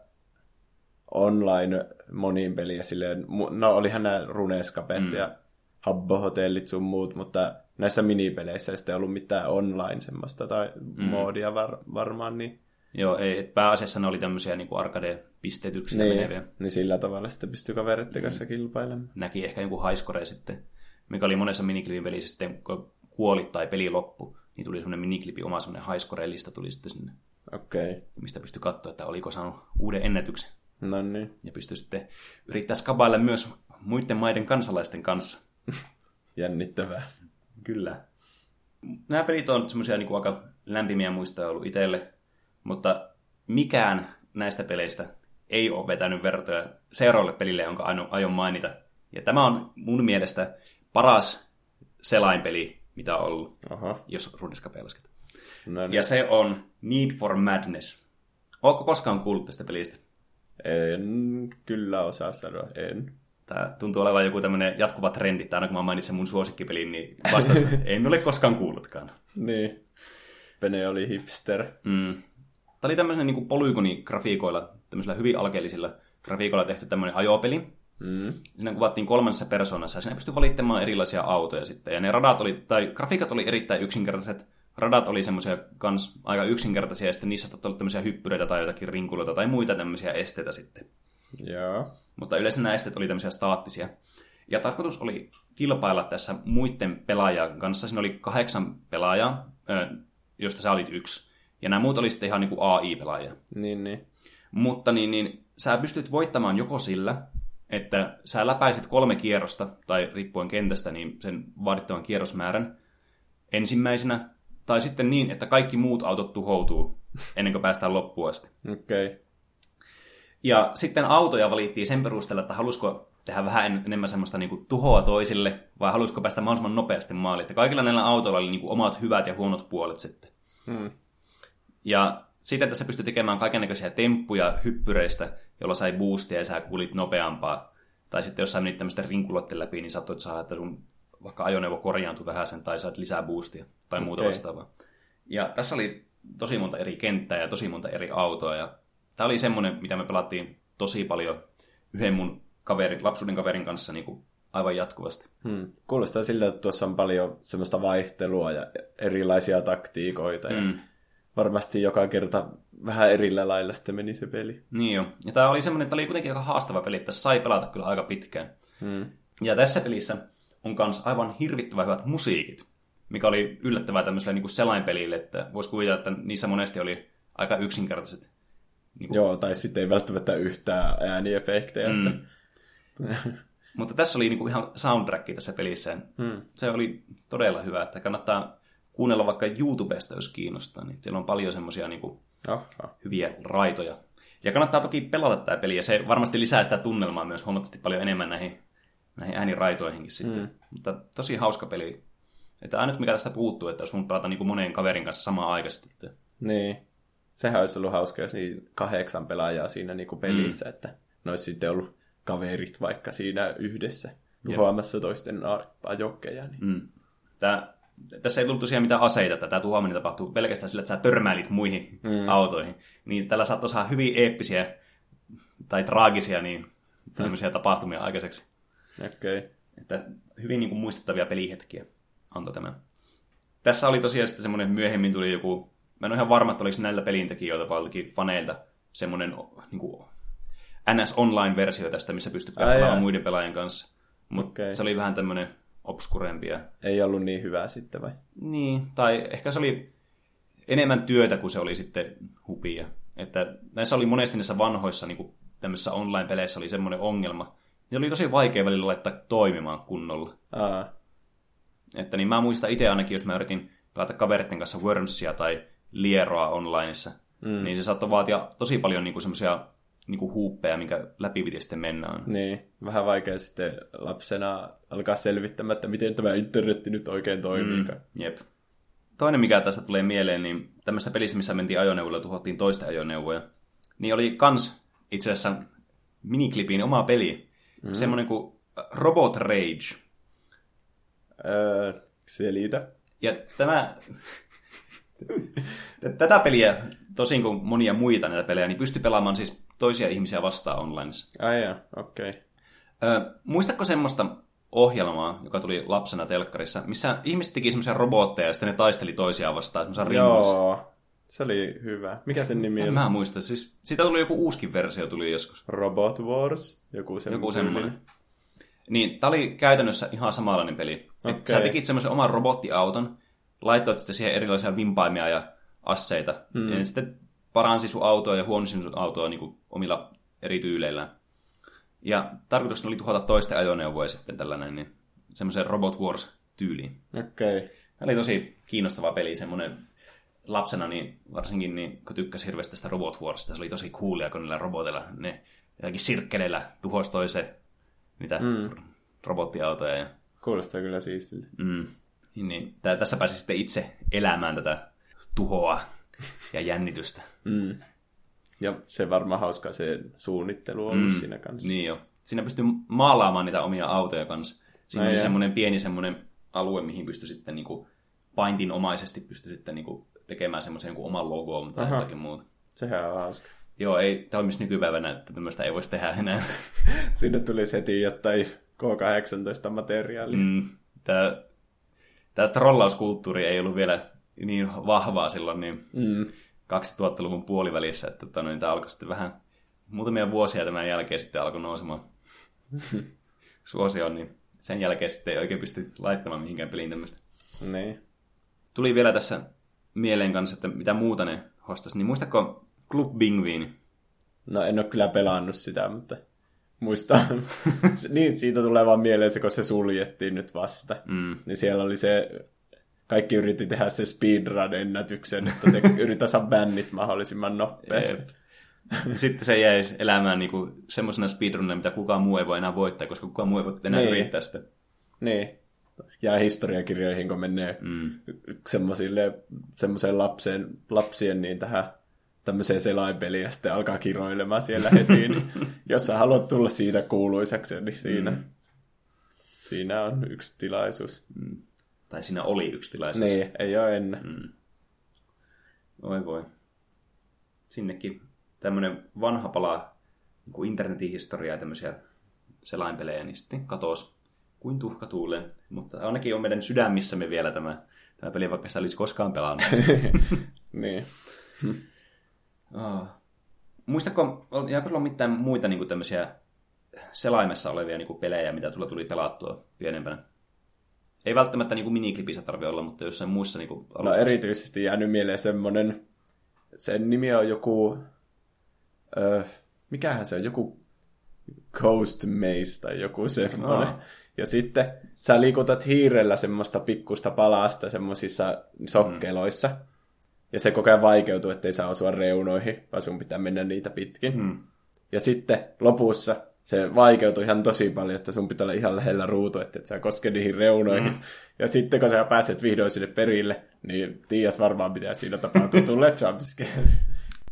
online monin peliä silleen, no olihan nämä Runescapet mm. ja Habbo-hotellit sun muut, mutta näissä minipeleissä ei sitten ollut mitään online semmoista tai mm. moodia var, varmaan, niin Joo, ei, pääasiassa ne oli tämmöisiä niin arcade-pistetyksiä niin, meneviä. Niin sillä tavalla sitten pystyy kavereiden kanssa mm. kilpailemaan. Näki ehkä joku haiskore sitten, mikä oli monessa miniklipin pelissä sitten, kun kuolit tai peli loppu, niin tuli semmoinen miniklipi, oma semmoinen haiskore-lista tuli sitten sinne. Okei. Okay. Mistä pystyi katsoa, että oliko saanut uuden ennätyksen. No niin. Ja pystyi sitten yrittää skabailla myös muiden maiden kansalaisten kanssa. Jännittävää. Kyllä. Nämä pelit on semmoisia niin aika lämpimiä muistoja ollut itselle. Mutta mikään näistä peleistä ei ole vetänyt vertoja seuraavalle pelille, jonka aion mainita. Ja tämä on mun mielestä paras selainpeli, mitä on ollut, Aha. jos Runescapea lasket. No niin. Ja se on Need for Madness. Oletko koskaan kuullut tästä pelistä? En kyllä osaa sanoa, en. Tämä tuntuu olevan joku tämmöinen jatkuva trendi, että aina kun mä mainitsen mun suosikkipelin, niin vastaus en ole koskaan kuullutkaan. niin. Pene oli hipster. Mm. Tämä oli tämmöisen niin polygonigrafiikoilla, tämmöisillä hyvin alkeellisilla grafiikoilla tehty tämmöinen ajopeli. Mm. Siinä kuvattiin kolmannessa persoonassa ja siinä pystyi valittamaan erilaisia autoja sitten. Ja ne radat oli, tai grafiikat oli erittäin yksinkertaiset. Radat oli semmoisia kans aika yksinkertaisia ja sitten niissä saattoi olla tämmöisiä hyppyreitä tai jotakin rinkuloita tai muita tämmöisiä esteitä sitten. Joo. Mutta yleensä nämä esteet oli tämmöisiä staattisia. Ja tarkoitus oli kilpailla tässä muiden pelaajan kanssa. Siinä oli kahdeksan pelaajaa, josta sä olit yksi. Ja nämä muut oli sitten ihan niin kuin AI-pelaajia. Niin, niin. Mutta niin, niin, sä pystyt voittamaan joko sillä, että sä läpäisit kolme kierrosta, tai riippuen kentästä, niin sen vaadittavan kierrosmäärän ensimmäisenä, tai sitten niin, että kaikki muut autot tuhoutuu ennen kuin päästään loppuun asti. Okei. Okay. Ja sitten autoja valittiin sen perusteella, että halusiko tehdä vähän enemmän semmoista niin kuin tuhoa toisille, vai halusiko päästä mahdollisimman nopeasti maaliin. Että kaikilla näillä autoilla oli niin kuin omat hyvät ja huonot puolet sitten. Hmm. Ja sitten tässä pystyi tekemään kaikenlaisia temppuja hyppyreistä, jolla sai boostia ja sä kuulit nopeampaa. Tai sitten jos sä menit tämmöisten rinkulotten läpi, niin saattoit saada, että sun vaikka ajoneuvo korjaantui vähän sen tai saat lisää boostia tai muuta okay. vastaavaa. Ja tässä oli tosi monta eri kenttää ja tosi monta eri autoa. Ja tämä oli semmoinen, mitä me pelattiin tosi paljon yhden mun kaverin, lapsuuden kaverin kanssa niin kuin aivan jatkuvasti. Hmm. Kuulostaa siltä, että tuossa on paljon semmoista vaihtelua ja erilaisia taktiikoita. Ja hmm. Varmasti joka kerta vähän erillä lailla sitten meni se peli. Niin jo. Ja tämä oli semmoinen, että oli kuitenkin aika haastava peli, että sai pelata kyllä aika pitkään. Hmm. Ja tässä pelissä on myös aivan hirvittävän hyvät musiikit, mikä oli yllättävää tämmöiselle niin selainpelille, että voisi kuvitella, että niissä monesti oli aika yksinkertaiset. Niin kuin... Joo, tai sitten ei välttämättä yhtään ääniefektejä. Mm. Että... Mutta tässä oli niinku ihan soundtrack tässä pelissä. Hmm. Se oli todella hyvä, että kannattaa kuunnella vaikka YouTubesta, jos kiinnostaa. Niin siellä on paljon semmoisia oh. hyviä raitoja. Ja kannattaa toki pelata tämä peli, ja se varmasti lisää sitä tunnelmaa myös huomattavasti paljon enemmän näihin, näihin ääniraitoihinkin sitten. Hmm. Mutta tosi hauska peli. Että ainut mikä tästä puuttuu, että jos mun pelata niin monen kaverin kanssa samaan aikaisesti. Että... Niin. Sehän olisi ollut hauska, jos niin kahdeksan pelaajaa siinä niin kuin pelissä, hmm. että ne olisi sitten ollut kaverit vaikka siinä yhdessä tuhoamassa toisten ajokkeja. Niin. Mm. Tää, tässä ei tullut tosiaan mitään aseita, että tämä tuhoaminen tapahtuu pelkästään sillä, että sä törmäilit muihin mm. autoihin. Niin tällä saattoi saada hyvin eeppisiä tai traagisia niin tämmöisiä mm. tapahtumia aikaiseksi. Okei. Okay. Että hyvin niin kuin, muistettavia pelihetkiä antoi tämä. Tässä oli tosiaan sitten semmoinen, myöhemmin tuli joku, mä en ole ihan varma, että oliko näillä pelintekijöiltä vai faneilta semmoinen niin kuin, NS Online-versio tästä, missä pystyt pelaamaan muiden pelaajien kanssa. Mutta okay. se oli vähän tämmöinen obskurempia. Ei ollut niin hyvää sitten vai? Niin, tai ehkä se oli enemmän työtä kuin se oli sitten hupia. Että näissä oli monesti näissä vanhoissa niin tämmöisissä online-peleissä oli semmoinen ongelma. Niin oli tosi vaikea välillä laittaa toimimaan kunnolla. Aa. Että niin mä muistan itse ainakin, jos mä yritin pelata kaveritten kanssa Wormsia tai Lieroa onlineissa, mm. niin se saattoi vaatia tosi paljon niin semmoisia niin huuppeja, minkä läpi piti sitten mennä. Niin, vähän vaikea sitten lapsena alkaa selvittämään, että miten tämä internetti nyt oikein toimii. Mm, jep. Toinen, mikä tästä tulee mieleen, niin tämmöistä pelissä, missä mentiin ajoneuvolla ja tuhottiin toista ajoneuvoja, niin oli kans itse asiassa miniklipin oma peli. Mm. Semmoinen kuin Robot Rage. Öö, selitä. Ja tämä... Tätä peliä, tosin kuin monia muita näitä pelejä, niin pystyi pelaamaan siis toisia ihmisiä vastaan online. Ai okei. Okay. muistatko semmoista ohjelmaa, joka tuli lapsena telkkarissa, missä ihmiset teki semmoisia robotteja ja sitten ne taisteli toisiaan vastaan semmoisia Joo, se oli hyvä. Mikä sen nimi on? Mä muista. Siis, siitä tuli joku uuskin versio tuli joskus. Robot Wars? Joku semmoinen. Joku semmoinen. Niin, tää oli käytännössä ihan samanlainen peli. Okay. Et sä tekit semmoisen oman robottiauton, laittoit sitten siihen erilaisia vimpaimia ja asseita. Mm. Ja sitten paransi sun autoa ja huonosi sun autoa niin kuin omilla eri tyyleillä. Ja tarkoitus oli tuhota toisten ajoneuvoja sitten tällainen, niin semmoisen Robot Wars-tyyliin. Okei. Okay. Tämä oli tosi kiinnostava peli, semmoinen lapsena niin varsinkin niin, kun tykkäsi hirveästi tästä Robot Warsista, se oli tosi coolia, kun niillä robotilla ne jotenkin sirkkeleillä tuhosi toisen mitä mm. robottiautoja. Ja... Kuulostaa kyllä siistiltä. Mm. Niin, niin. tässä pääsi sitten itse elämään tätä tuhoa ja jännitystä. Mm. Ja se varmaan hauskaa se suunnittelu on mm. siinä kanssa. Niin jo. Siinä pystyy maalaamaan niitä omia autoja kanssa. Siinä no, oli semmoinen pieni semmoinen alue, mihin pystyy sitten niinku paintinomaisesti pystyy sitten niinku tekemään semmoisen kuin oman logoon tai Aha. jotakin muuta. Sehän on hauska. Joo, ei toimisi nykypäivänä, että tämmöistä ei voisi tehdä enää. Sinne tuli heti jotain K18 materiaalia. Mm, tämä, tämä trollauskulttuuri ei ollut vielä niin vahvaa silloin niin mm. 2000-luvun puolivälissä, että tota, niin tämä alkoi sitten vähän muutamia vuosia tämän jälkeen sitten alkoi nousemaan suosio, niin sen jälkeen sitten ei oikein pysty laittamaan mihinkään peliin tämmöistä. Niin. Tuli vielä tässä mieleen kanssa, että mitä muuta ne hostasi. Niin muistatko Club Bingviin? No en ole kyllä pelannut sitä, mutta muistan. niin, siitä tulee vaan mieleen se, kun se suljettiin nyt vasta. Mm. Niin siellä oli se, kaikki yritti tehdä se speedrun-ennätyksen, että te yritä saada bännit mahdollisimman nopeasti. Jep. Sitten se jäisi elämään niinku semmoisena speedrunina, mitä kukaan muu ei voi enää voittaa, koska kukaan muu ei voi enää Niin. yrittää sitä. Niin. Jää historiakirjoihin, kun menee Mm. semmoiseen lapseen, lapsien niin tähän tämmöiseen selainpeliin ja sitten alkaa kiroilemaan siellä heti, niin jos sä haluat tulla siitä kuuluisaksi, niin siinä, mm. siinä on yksi tilaisuus. Tai siinä oli yksi tilaisuus. Niin, ei ole ennen. Mm. Oi voi. Sinnekin tämmöinen vanha pala niin kuin internetin historiaa ja tämmöisiä selainpelejä, niin sitten katosi kuin tuhka tuuleen. Mutta ainakin on meidän sydämissämme vielä tämä, tämä peli, vaikka sitä olisi koskaan pelannut. Niin. oh. Muistatko, jääkö sulla mitään muita niin kuin tämmöisiä selaimessa olevia niin kuin pelejä, mitä tulla tuli pelattua pienempänä? Ei välttämättä niin kuin miniklipissä tarvitse olla, mutta jossain muissa niin kuin No erityisesti jäänyt mieleen semmonen, sen nimi on joku, ö, mikähän se on, joku Coast Maze tai joku semmonen. Aa. Ja sitten sä liikutat hiirellä semmoista pikkusta palasta semmoisissa sokkeloissa. Ja se koko ajan vaikeutuu, ettei saa osua reunoihin, vaan sun pitää mennä niitä pitkin. Hmm. Ja sitten lopussa se vaikeutui ihan tosi paljon, että sun pitää olla ihan lähellä ruutu, että et sä koske niihin reunoihin. Mm. Ja sitten kun sä pääset vihdoin sinne perille, niin tiedät varmaan mitä siinä tapahtuu. Tulee jumpscare.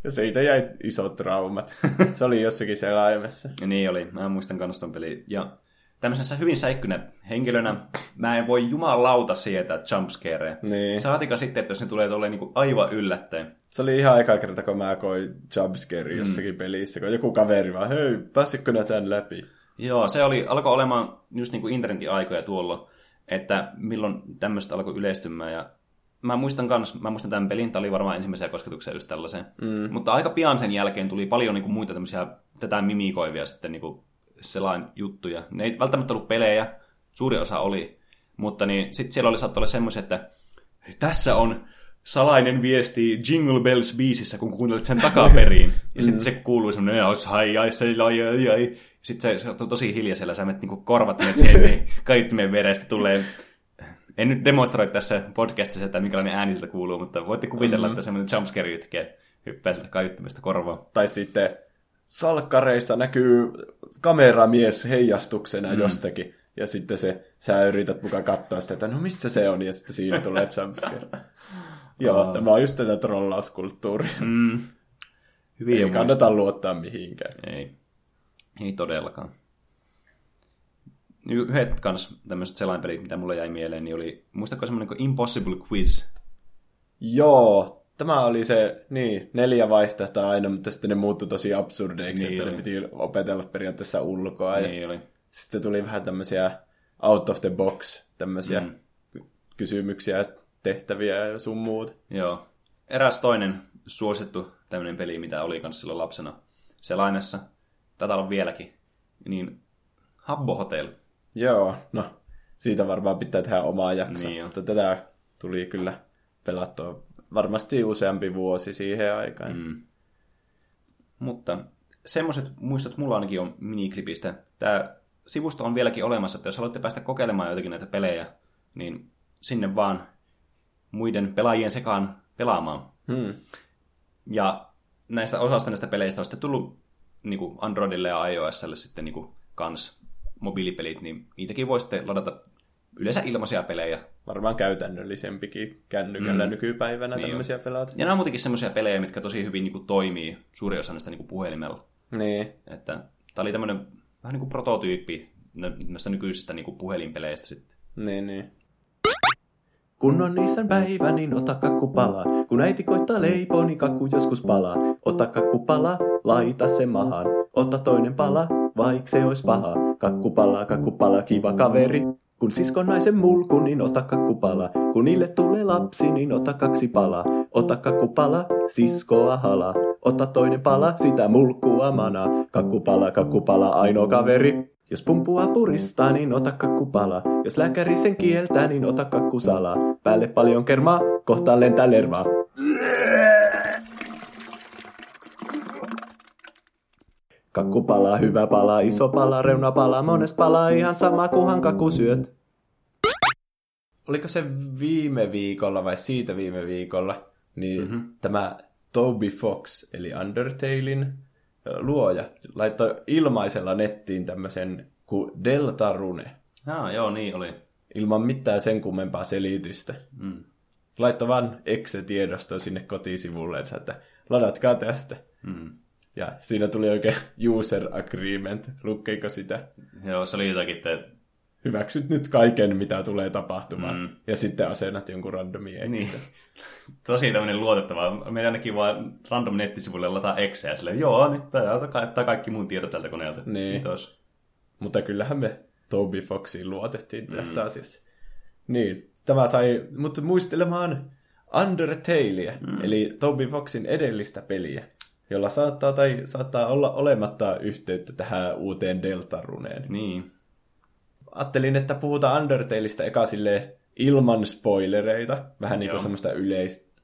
Ja siitä jäi isot traumat. Se oli jossakin selaimessa. Ja niin oli. Mä muistan kans ton peli. Ja tämmöisessä hyvin säikkynä henkilönä mä en voi jumalauta sietää jumpscareja. Niin. Saatika sitten, että jos ne tulee tolleen niinku aivan yllättäen. Se oli ihan aika kerta, kun mä koin jumpscare jossakin mm. pelissä, kun joku kaveri vaan, hei, pääsikö nää tän läpi? Joo, se oli, alkoi olemaan just niinku internetin aikoja tuolla, että milloin tämmöistä alkoi yleistymään. Ja mä muistan kans, mä muistan tämän pelin, tämä oli varmaan ensimmäisiä kosketuksia just tällaiseen. Mm. Mutta aika pian sen jälkeen tuli paljon niinku muita tämmöisiä tätä mimikoivia sitten niinku selain juttuja. Ne ei välttämättä ollut pelejä, suuri osa oli, mutta niin sitten siellä oli saattaa olla semmoisia, että tässä on salainen viesti Jingle Bells biisissä, kun kuuntelet sen takaperin. Ja sitten se kuuluu semmoinen, hai, ai, se, ai, ai, ai. Sitten se, se on tosi hiljaisella, sä menet niinku korvat menet siihen, niin kaiuttimien verestä tulee... En nyt demonstroi tässä podcastissa, että minkälainen ääni siltä kuuluu, mutta voitte kuvitella, mm-hmm. että semmoinen jumpscare jytke hyppää sieltä kaiuttimesta korvaan. Tai sitten salkkareissa näkyy kameramies heijastuksena mm. jostakin. Ja sitten se, sä yrität mukaan katsoa sitä, että no missä se on, ja sitten siinä tulee jumpscare. Joo, Aa. tämä on just tätä trollauskulttuuria. Mm. Hyvin Ei kannata luottaa mihinkään. Ei. Ei todellakaan. Yhdet kans tämmöiset selainpelit, mitä mulle jäi mieleen, niin oli, muistatko semmoinen kuin Impossible Quiz? Joo, tämä oli se, niin, neljä vaihtoehtoa aina, mutta sitten ne muuttui tosi absurdeiksi, Niin että oli. ne piti opetella periaatteessa ulkoa. Ja Niin oli. sitten tuli vähän tämmöisiä out of the box, tämmöisiä mm. kysymyksiä, tehtäviä ja sun muuta. Joo. Eräs toinen suosittu tämmöinen peli, mitä oli kanssa silloin lapsena selainessa, tätä on vieläkin, niin Habbo Hotel. Joo, no siitä varmaan pitää tehdä omaa jaksoa, Niin jo. mutta tätä tuli kyllä pelattua varmasti useampi vuosi siihen aikaan. Mm. Mutta semmoiset muistot mulla ainakin on miniklipistä. Tämä sivusto on vieläkin olemassa, että jos haluatte päästä kokeilemaan jotakin näitä pelejä, niin sinne vaan muiden pelaajien sekaan pelaamaan. Hmm. Ja näistä osasta näistä peleistä on sitten tullut niin kuin Androidille ja iOSlle sitten niin kuin kans mobiilipelit, niin niitäkin voi sitten ladata yleensä ilmaisia pelejä. Varmaan käytännöllisempikin kännykällä Mm. nykypäivänä Niin tämmöisiä pelata. Ja nämä on muutenkin semmoisia pelejä, mitkä tosi hyvin niin kuin toimii, suuri osa näistä niin kuin puhelimella. Niin, Että tämä oli tämmöinen vähän niin kuin prototyyppi nä- näistä nykyisistä niin kuin puhelinpeleistä sitten. niin, niin. Kun on isän päivä, niin ota kakku palaa. Kun äiti koittaa leipoa, niin kakku joskus palaa. Ota kakku palaa, laita se mahaan. Ota toinen pala, vaik se ois paha. Kakku palaa, kakku palaa, kiva kaveri. Kun siskon naisen mulku, niin ota kakku palaa. Kun niille tulee lapsi, niin ota kaksi palaa. Ota kakku palaa, siskoa halaa. Ota toinen pala, sitä mulkkua manaa. Kakku palaa, kakku palaa, ainoa kaveri. Jos pumpua puristaa, niin ota kakkupala. Jos lääkäri sen kieltää, niin ota kakkusala. Päälle paljon kermaa, kohtaan lentää lervaa. Kakkupala, hyvä pala, iso pala, reuna pala, mones pala, ihan sama kuhan kakku syöt. Oliko se viime viikolla vai siitä viime viikolla, niin mm-hmm. tämä Toby Fox, eli Undertalein luoja, laittoi ilmaisella nettiin tämmöisen kuin Deltarune. Ah, joo, niin oli. Ilman mitään sen kummempaa selitystä. Mm. Laittoi vaan exe-tiedostoa sinne kotisivullensa, että ladatkaa tästä. Mm. Ja siinä tuli oikein user agreement. Lukkeiko sitä? Joo, se oli jotakin, että Hyväksyt nyt kaiken, mitä tulee tapahtumaan. Mm. Ja sitten asennat jonkun randomi. Niin. Tosi tämmöinen luotettava. Me ainakin vaan random nettisivuille lataa Exceä ja silleen, joo, nyt ottaa kaikki mun tiedot tältä koneelta. Niin. Kiitos. Mutta kyllähän me Toby Foxiin luotettiin tässä mm. asiassa. Niin, tämä sai mut muistelemaan Undertalea, mm. eli Toby Foxin edellistä peliä, jolla saattaa tai saattaa olla olematta yhteyttä tähän uuteen Deltaruneen. Niin. Ajattelin, että puhutaan Undertaleista eka silleen ilman spoilereita, vähän niin kuin semmoista yleistä,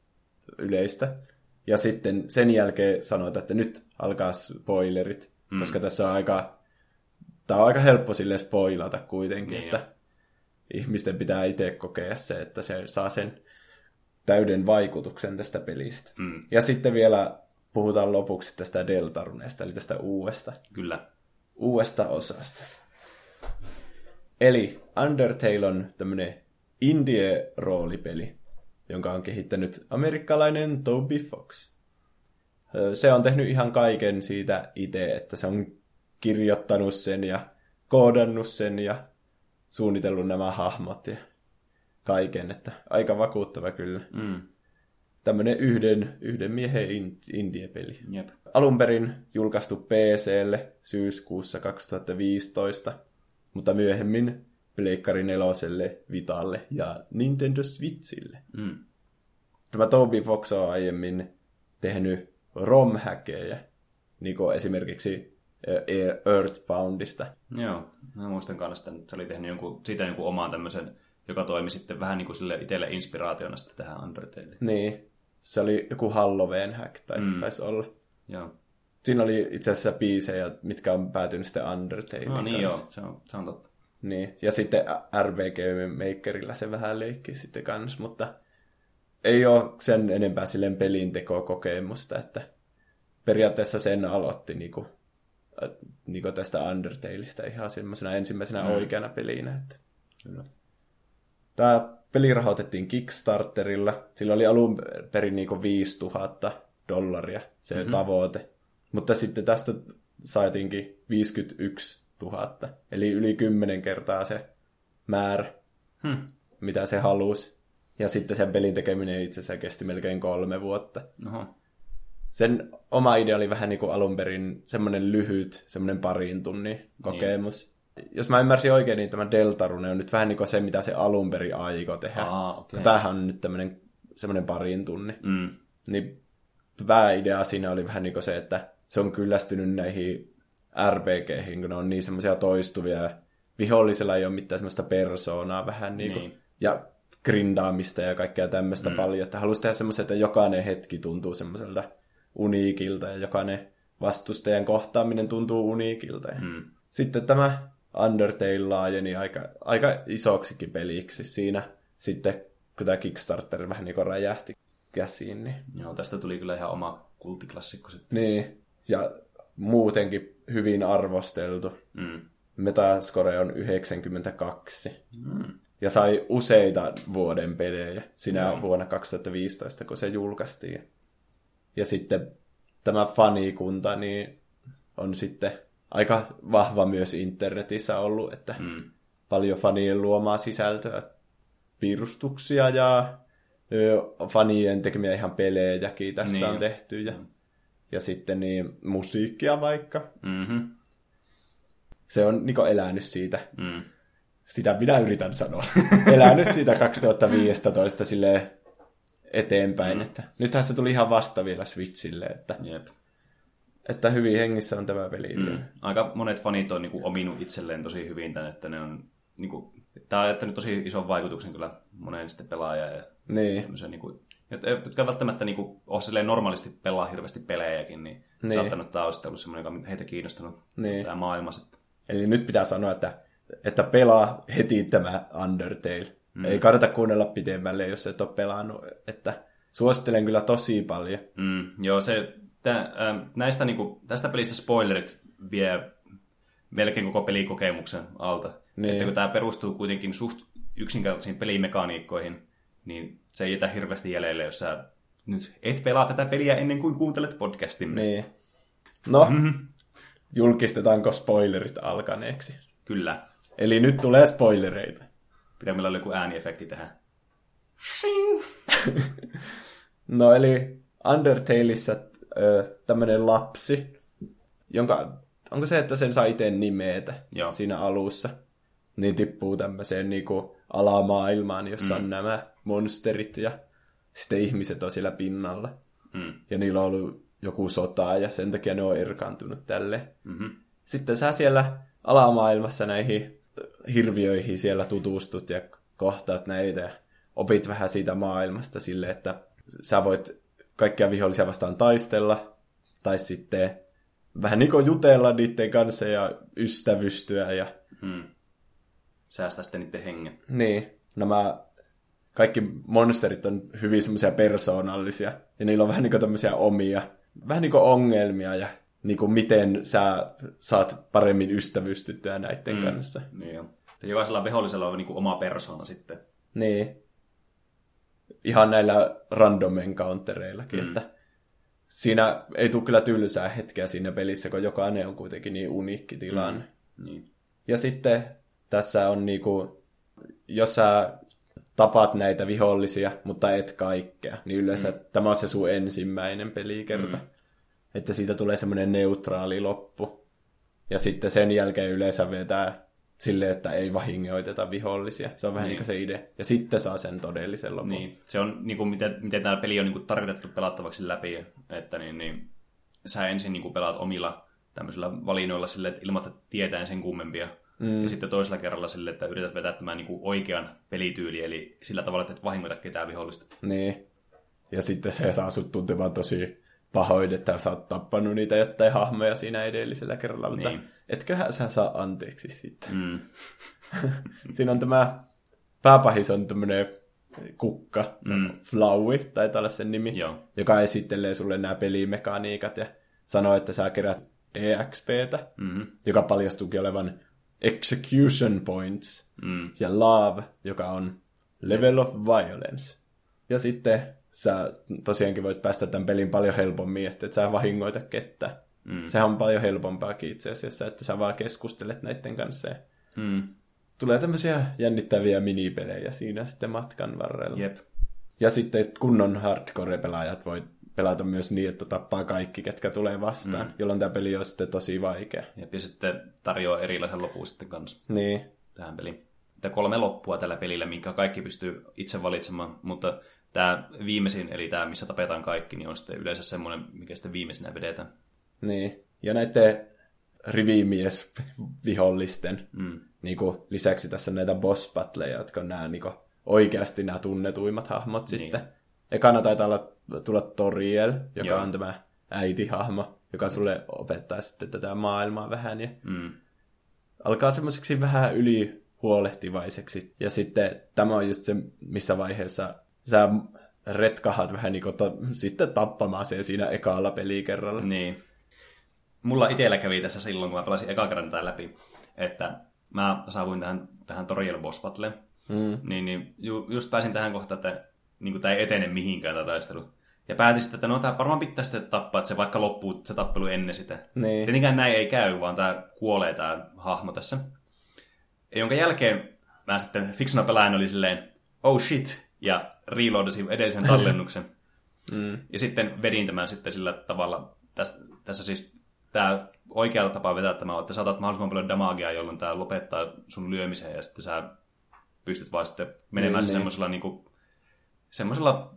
yleistä. Ja sitten sen jälkeen sanoit, että nyt alkaa spoilerit, mm. koska tässä on aika, tämä on aika helppo sille spoilata kuitenkin, Niin että jo. ihmisten pitää itse kokea se, että se saa sen täyden vaikutuksen tästä pelistä. Mm. Ja sitten vielä puhutaan lopuksi tästä Deltaruneesta, eli tästä uudesta Kyllä. uudesta osasta. Eli Undertale on tämmönen indie-roolipeli, jonka on kehittänyt amerikkalainen Toby Fox. Se on tehnyt ihan kaiken siitä itse, että se on kirjoittanut sen ja koodannut sen ja suunnitellut nämä hahmot ja kaiken, että aika vakuuttava kyllä. Mm. Tämmönen yhden, yhden miehen in- indie-peli Jep. alun perin julkaistu PClle syyskuussa 2015, mutta myöhemmin Pleikkari neloselle, Vitalle ja Nintendo Switchille. Mm. Tämä Toby Fox on aiemmin tehnyt ROM-häkejä, niin kuin esimerkiksi Earthboundista. Joo, mä muistan kanssa, että se oli tehnyt jonkun, siitä jonkun oman tämmöisen, joka toimi sitten vähän niin kuin sille itselle inspiraationa sitten tähän Undertaleen. Niin, se oli joku Halloween hack, tai mm. taisi olla. Joo. Siinä oli itse asiassa biisejä, mitkä on päätynyt sitten Undertalein No niin kanssa. joo, se on, se on totta. Niin, ja sitten RPG Makerilla se vähän leikki sitten kans, mutta ei ole sen enempää silleen pelintekokokemusta, että periaatteessa sen aloitti niinku, äh, niinku tästä Undertaleista ihan semmoisena ensimmäisenä mm. oikeana pelinä. Että. Kyllä. Tämä peli rahoitettiin Kickstarterilla. Sillä oli alun perin niinku 5000 dollaria se mm-hmm. tavoite. Mutta sitten tästä saatiinkin 51 000. Eli yli 10 kertaa se määrä, Hm. mitä se halusi. Ja sitten sen pelin tekeminen itse asiassa kesti melkein kolme vuotta. Oho. Sen oma idea oli vähän niin kuin alun perin semmoinen lyhyt, semmoinen parin tunnin kokemus. Jos mä ymmärsin oikein, niin tämä Deltarune on nyt vähän niin kuin se, mitä se alun perin aikoi tehdä. Aa. Kun Tämähän on nyt tämmöinen semmoinen parin tunnin. Mm. Niin pääidea siinä oli vähän niin kuin se, että se on kyllästynyt näihin RPGihin, kun ne on niin semmoisia toistuvia. Vihollisella ei ole mitään semmoista persoonaa vähän niin kuin, Niin. ja grindaamista ja kaikkea tämmöistä mm. paljon. Että halusi tehdä semmoisen, että jokainen hetki tuntuu semmoiselta uniikilta ja jokainen vastustajan kohtaaminen tuntuu uniikilta. Ja Mm. Sitten tämä Undertale laajeni aika, aika isoksikin peliksi siinä sitten, kun tämä Kickstarter vähän niin räjähti käsiin. Niin, Joo, tästä tuli kyllä ihan oma kulttiklassikko sitten. niin. ja muutenkin hyvin arvosteltu. Mm. Metascore on 92. Mm. Ja sai useita vuoden pelejä sinä Joo. vuonna 2015, kun se julkaistiin. Ja sitten tämä fanikunta niin on sitten aika vahva myös internetissä ollut, että Mm. paljon fanien luomaa sisältöä, piirustuksia ja ö, fanien tekemiä ihan pelejäkin tästä Niin. on tehty. Ja, ja sitten niin musiikkia vaikka. Mm-hmm. Se on niin elänyt siitä Mm. sitä minä yritän sanoa. Elänyt siitä 2015 sille eteenpäin. Mm. Että nythän se tuli ihan vasta vielä Switchille. Että Jep. Että hyvin hengissä on tämä peli. Mm. Aika monet fanit on niin ominut itselleen tosi hyvin tämän, että ne on... Niin kuin, tämä on jättänyt tosi ison vaikutuksen kyllä moneen sitten pelaajaan ja Niin. niin kuin, jotka välttämättä niin kuin, ole normaalisti pelaa hirveästi pelejäkin, niin, Niin. saattanut tämä olisi ollut semmoinen, joka heitä kiinnostanut Niin. tämä maailma sitten. Eli nyt pitää sanoa, että, että pelaa heti tämä Undertale. Mm. Ei kannata kuunnella pitemmälle, jos et ole pelannut. Että suosittelen kyllä tosi paljon. Mm, joo, se, tä, äh, näistä, niin kuin, tästä pelistä spoilerit vie melkein koko pelikokemuksen alta. Niin. Että kun tämä perustuu kuitenkin suht yksinkertaisiin pelimekaniikkoihin, niin se ei jätä hirveästi jäljelle, jos sä nyt et pelaa tätä peliä ennen kuin kuuntelet podcastin. Niin. No, mm-hmm. julkistetaanko spoilerit alkaneeksi? Kyllä. Eli nyt tulee spoilereita. Pitää meillä olla joku ääniefekti tähän. No eli Undertaleissa tämmöinen lapsi, jonka, onko se, että sen saa itse nimetä Joo. siinä alussa, niin tippuu tämmöiseen niinku alamaailmaan, jossa mm. on nämä monsterit ja sitten ihmiset on siellä pinnalla. Mm. Ja niillä on ollut joku sota ja sen takia ne on erkaantunut tälle. Mm-hmm. Sitten sä siellä alamaailmassa näihin hirviöihin siellä tutustut ja kohtaat näitä ja opit vähän siitä maailmasta sille, että sä voit kaikkia vihollisia vastaan taistella tai sitten vähän niin kuin jutella niiden kanssa ja ystävystyä ja Mm. Säästää sitten niiden hengen. niin, nämä kaikki monsterit on hyvin semmoisia persoonallisia ja niillä on vähän niin kuin tämmöisiä omia, vähän niin kuin ongelmia ja niin kuin miten sä saat paremmin ystävystyttyä näiden mm. kanssa. Niin jo. Jokaisella vihollisella on niinku oma persona sitten. Niin. Ihan näillä random encountereillakin, mm. että siinä ei tule kyllä tylsää hetkeä siinä pelissä, kun jokainen on kuitenkin niin uniikki tilanne. Mm. Niin. Ja sitten tässä on niinku, jos sä tapaat näitä vihollisia, mutta et kaikkea, niin yleensä mm. tämä on se sun ensimmäinen pelikerta. Mm. Että siitä tulee semmoinen neutraali loppu. Ja sitten sen jälkeen yleensä vetää silleen, että ei vahingoiteta vihollisia. Se on vähän niin, Niin. niin kuin se idea. Ja sitten saa sen todellisen lopun. Niin, se on niinku, miten, miten tämä peli on niinku tarkoitettu pelattavaksi läpi, että niin, niin, sä ensin niinku pelaat omilla tämmöisillä valinnoilla sille, että ilman, että tietäen sen kummempia. Mm. Ja sitten toisella kerralla sille, että yrität vetää tämän niinku oikean pelityyli, eli sillä tavalla, että et vahingoita ketään vihollista. Niin. Ja sitten se saa sut tuntemaan tosi pahoin, että sä oot tappanut niitä jotain hahmoja siinä edellisellä kerralla, mutta Niin. Etköhän sä saa anteeksi sitten. Mm. Siinä on tämä, pääpahis on tämmöinen kukka, Mm. mm. Flowey, taitaa olla sen nimi, Joo. joka esittelee sulle nämä pelimekaniikat ja sanoo, että sä kerät EXPtä, Mm-hmm. joka paljastuukin olevan Execution Points, Mm. ja Love, joka on Level of Violence. Ja sitten sä tosiaankin voit päästä tämän pelin paljon helpommin, että et sä vahingoita kettä. Mm. Sehän on paljon helpompaakin itse asiassa, että sä vaan keskustelet näiden kanssa. Mm. tulee tämmöisiä jännittäviä minipelejä siinä sitten matkan varrella. Jep. Ja sitten kunnon hardcore-pelaajat voi pelata myös niin, että tappaa kaikki, ketkä tulee vastaan, mm. jolloin tämä peli on sitten tosi vaikea. Jep. Ja sitten tarjoaa erilaisen lopun sitten kanssa Niin, tähän peliin. Että kolme loppua tällä pelillä, minkä kaikki pystyy itse valitsemaan, mutta tämä viimeisin, eli tämä, missä tapetaan kaikki, niin on sitten yleensä semmoinen, mikä sitten viimeisenä vedetään. Niin. Ja näiden rivimies vihollisten Mm. niin kuin, lisäksi tässä on näitä boss battleja, jotka on nämä niin kuin, oikeasti nämä tunnetuimmat hahmot Niin. sitten. Ekana taitaa olla, tulla Toriel, joka Joo. on tämä äitihahmo, joka sulle opettaa sitten tätä maailmaa vähän ja Mm. alkaa semmoiseksi vähän yli huolehtivaiseksi. Ja sitten tämä on just se, missä vaiheessa sä retkahat vähän niin kuin to, sitten tappamaan sen siinä ekalla pelikerralla. Niin. Mulla itsellä kävi tässä silloin, kun mä pelasin eka kerran tätä läpi, että mä saavuin tähän, tähän Toriel Boss Battleen. Mm. Niin, niin ju, just pääsin tähän kohtaan, että niin tämä ei etene mihinkään tämä taistelu. Ja päätin sitten, että no tämä varmaan pitää sitten tappaa, että se vaikka loppuu se tappelu ennen sitä. Niin. Tietenkään näin ei käy, vaan tämä kuolee tämä hahmo tässä. Ja jonka jälkeen mä sitten fiksuna pelaajan oli silleen, oh shit, ja reloadasin edellisen tallennuksen. mm. Ja sitten vedin tämän sitten sillä tavalla, tässä, tässä siis tämä oikea tapa vetää tämä on, että saatat mahdollisimman paljon damagea, jolloin tämä lopettaa sun lyömisen, ja sitten sä pystyt vaan sitten menemään Niin, se niin. semmoisella niinku, semmoisella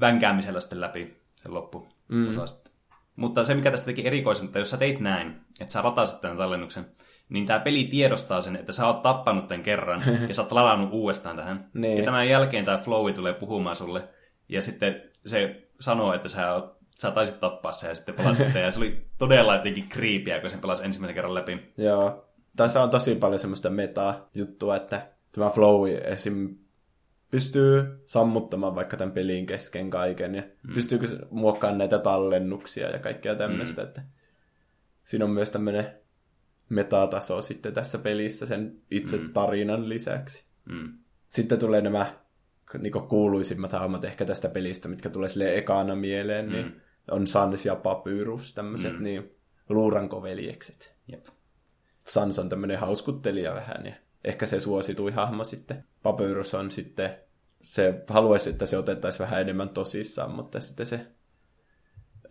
vänkäämisellä sitten läpi sen loppu. Mm. Mutta se, mikä tästä teki erikoisen, että jos sä teit näin, että sä latasit tämän tallennuksen, niin tämä peli tiedostaa sen, että sä oot tappanut tämän kerran ja sä oot ladannut uudestaan tähän. Niin. Ja tämän jälkeen tämä flowi tulee puhumaan sulle ja sitten se sanoo, että sä, oot, sä taisit tappaa sen ja sitten pelasit ja se oli todella jotenkin kriipiä, kun sen pelasi ensimmäisen kerran läpi. Joo. Tässä on tosi paljon semmoista meta-juttua, että tämä flow esim. pystyy sammuttamaan vaikka tämän pelin kesken kaiken ja mm. pystyykö se muokkaamaan näitä tallennuksia ja kaikkea tämmöistä, mm. että siinä on myös tämmöinen metataso sitten tässä pelissä sen itse mm. tarinan lisäksi. Mm. Sitten tulee nämä niin kuuluisimmat hahmot ehkä tästä pelistä, mitkä tulee sille ekana mieleen, mm. niin on Sans ja Papyrus, tämmöiset mm. niin luurankoveljekset. Jep. Sans on tämmöinen hauskuttelija vähän, ja ehkä se suositui hahmo sitten. Papyrus on sitten, se haluaisi, että se otettaisiin vähän enemmän tosissaan, mutta sitten se,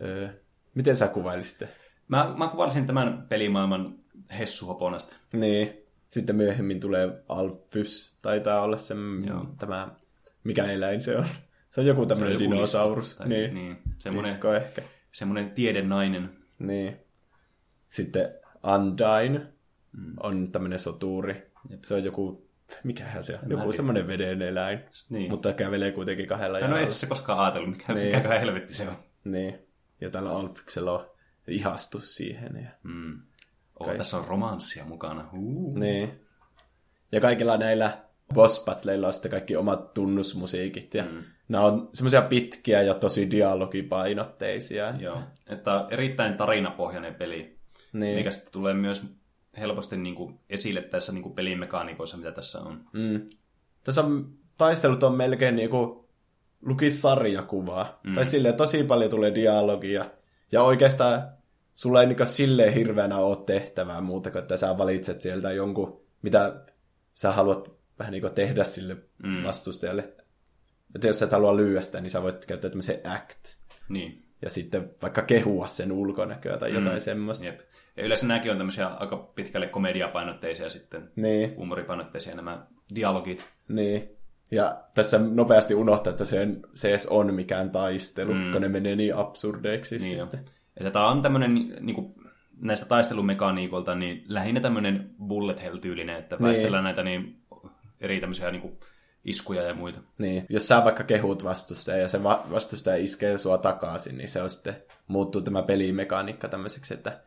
öö, miten sä kuvailisit? Mä, mä kuvailisin tämän pelimaailman hessuhoponasta. Niin, sitten myöhemmin tulee Alphys, taitaa olla se, Joo. tämä, mikä eläin se on. Se on joku tämmöinen joku dinosaurus. tai- niin, niin, semmoinen... Lisko ehkä. Semmoinen tiedenainen. Niin. Sitten Undyne mm. on tämmöinen soturi. Jep. Se on joku, mikähän se on? Joku tiedä. semmoinen veden eläin. Niin. Mutta kävelee kuitenkin kahdella jalalla. itse asiassa koskaan ajatellut, mikä, Niin. mikäköhän helvetti se on. Niin. Ja tällä Alpyksellä on ihastus siihen. Ja... Mm. Oh, tässä on romanssia mukana. Uh. Niin. Ja kaikilla näillä boss battleilla on sitten kaikki omat tunnusmusiikit. Ja mm. nämä on semmoisia pitkiä ja tosi dialogipainotteisia. Joo, että erittäin tarinapohjainen peli, Niin. mikä sitten tulee myös helposti niin kuin esille tässä niin kuin pelin mekaniikoissa, mitä tässä on. Mm. Tässä on, taistelut on melkein niinku lukis sarjakuvaa. Mm. Tai silleen tosi paljon tulee dialogia. Ja oikeastaan sulla ei niinku silleen hirveänä ole tehtävää muuta kuin, että sä valitset sieltä jonkun, mitä sä haluat vähän niinku tehdä sille mm. vastustajalle. Että jos sä et halua lyödä sitä, niin sä voit käyttää tämmöisen act. Niin, Ja sitten vaikka kehua sen ulkonäköä tai jotain mm. semmoista. jep. Ja yleensä nämäkin on tämmöisiä aika pitkälle komediapainotteisia sitten, Niin. huumoripainotteisia nämä dialogit. Niin. Ja tässä nopeasti unohtaa, että se, se edes on mikään taistelu, mm. kun ne menee niin absurdeiksi Niin jo. sitten. Että tämä on tämmöinen niin kuin, näistä taistelumekaniikolta niin lähinnä tämmöinen bullet hell-tyylinen, että Niin. väistellään näitä niin eri tämmöisiä niin kuin, iskuja ja muita. Niin. Jos sä vaikka kehut vastustaja ja se va- vastustaja iskee sua takaisin, niin se on sitten, muuttuu tämä pelimekaniikka tämmöiseksi, että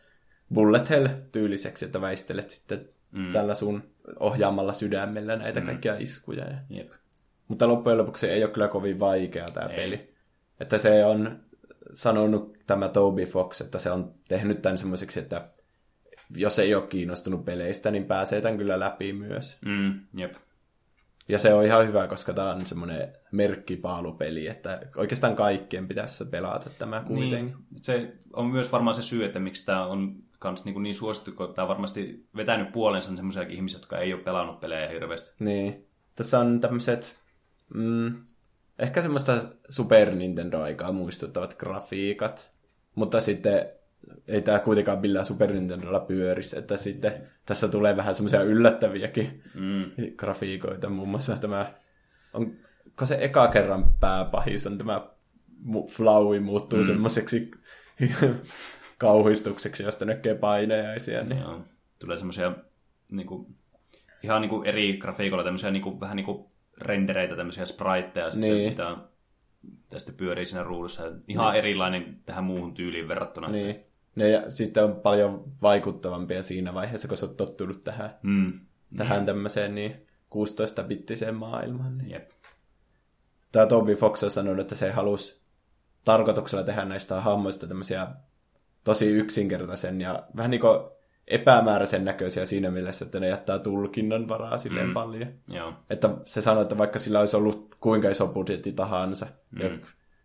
bullet hell tyyliseksi, että väistelet sitten mm. tällä sun ohjaamalla sydämellä näitä mm. kaikkia iskuja. Ja... Jep. Mutta loppujen lopuksi ei ole kyllä kovin vaikea tämä peli. Että se on sanonut tämä Toby Fox, että se on tehnyt tämän semmoiseksi, että jos ei ole kiinnostunut peleistä, niin pääsee tämän kyllä läpi myös. Mm, jep. Ja se on ihan hyvä, koska tämä on semmoinen merkkipaalupeli, että oikeastaan kaikkien pitäisi pelata tämä kuitenkin. Niin, se on myös varmaan se syy, että miksi tämä on kans niin, niin suosittu, kun tämä on varmasti vetänyt puolensa semmoisiakin ihmisiä, jotka ei ole pelannut pelejä hirveästi. Niin. Tässä on tämmöiset, mm, ehkä semmoista Super Nintendo-aikaa muistuttavat grafiikat, mutta sitten ei tämä kuitenkaan millään Super Nintendolla pyörisi, että sitten tässä tulee vähän semmoisia yllättäviäkin Mm. grafiikoita, muun muassa tämä, onko se eka kerran pääpahis on tämä Flowey muuttuu mm. semmoiseksi kauhistukseksi, josta näkee painejaisia, niin Joo. Tulee semmoisia niin kuin, ihan niin kuin eri grafiikoilla tämmöisiä niin kuin, vähän niin kuin rendereitä, tämmöisiä spriteja, sitten, Niin. mitä mitä sitten pyörii siinä ruudussa. Ihan erilainen tähän muuhun tyyliin verrattuna. Niin. Ne ja sitten on paljon vaikuttavampia siinä vaiheessa, kun sä oot tottunut tähän, Mm. tähän tämmöiseen niin 16-bittiseen maailmaan. Niin. Jep. Tämä Toby Fox on sanonut, että se halusi tarkoituksella tehdä näistä hahmoista tämmöisiä tosi yksinkertaisen ja vähän niin kuin epämääräisen näköisiä siinä mielessä, että ne jättää tulkinnan varaa silleen mm. paljon. Joo. Että se sanoi, että vaikka sillä olisi ollut kuinka iso budjetti tahansa mm. ja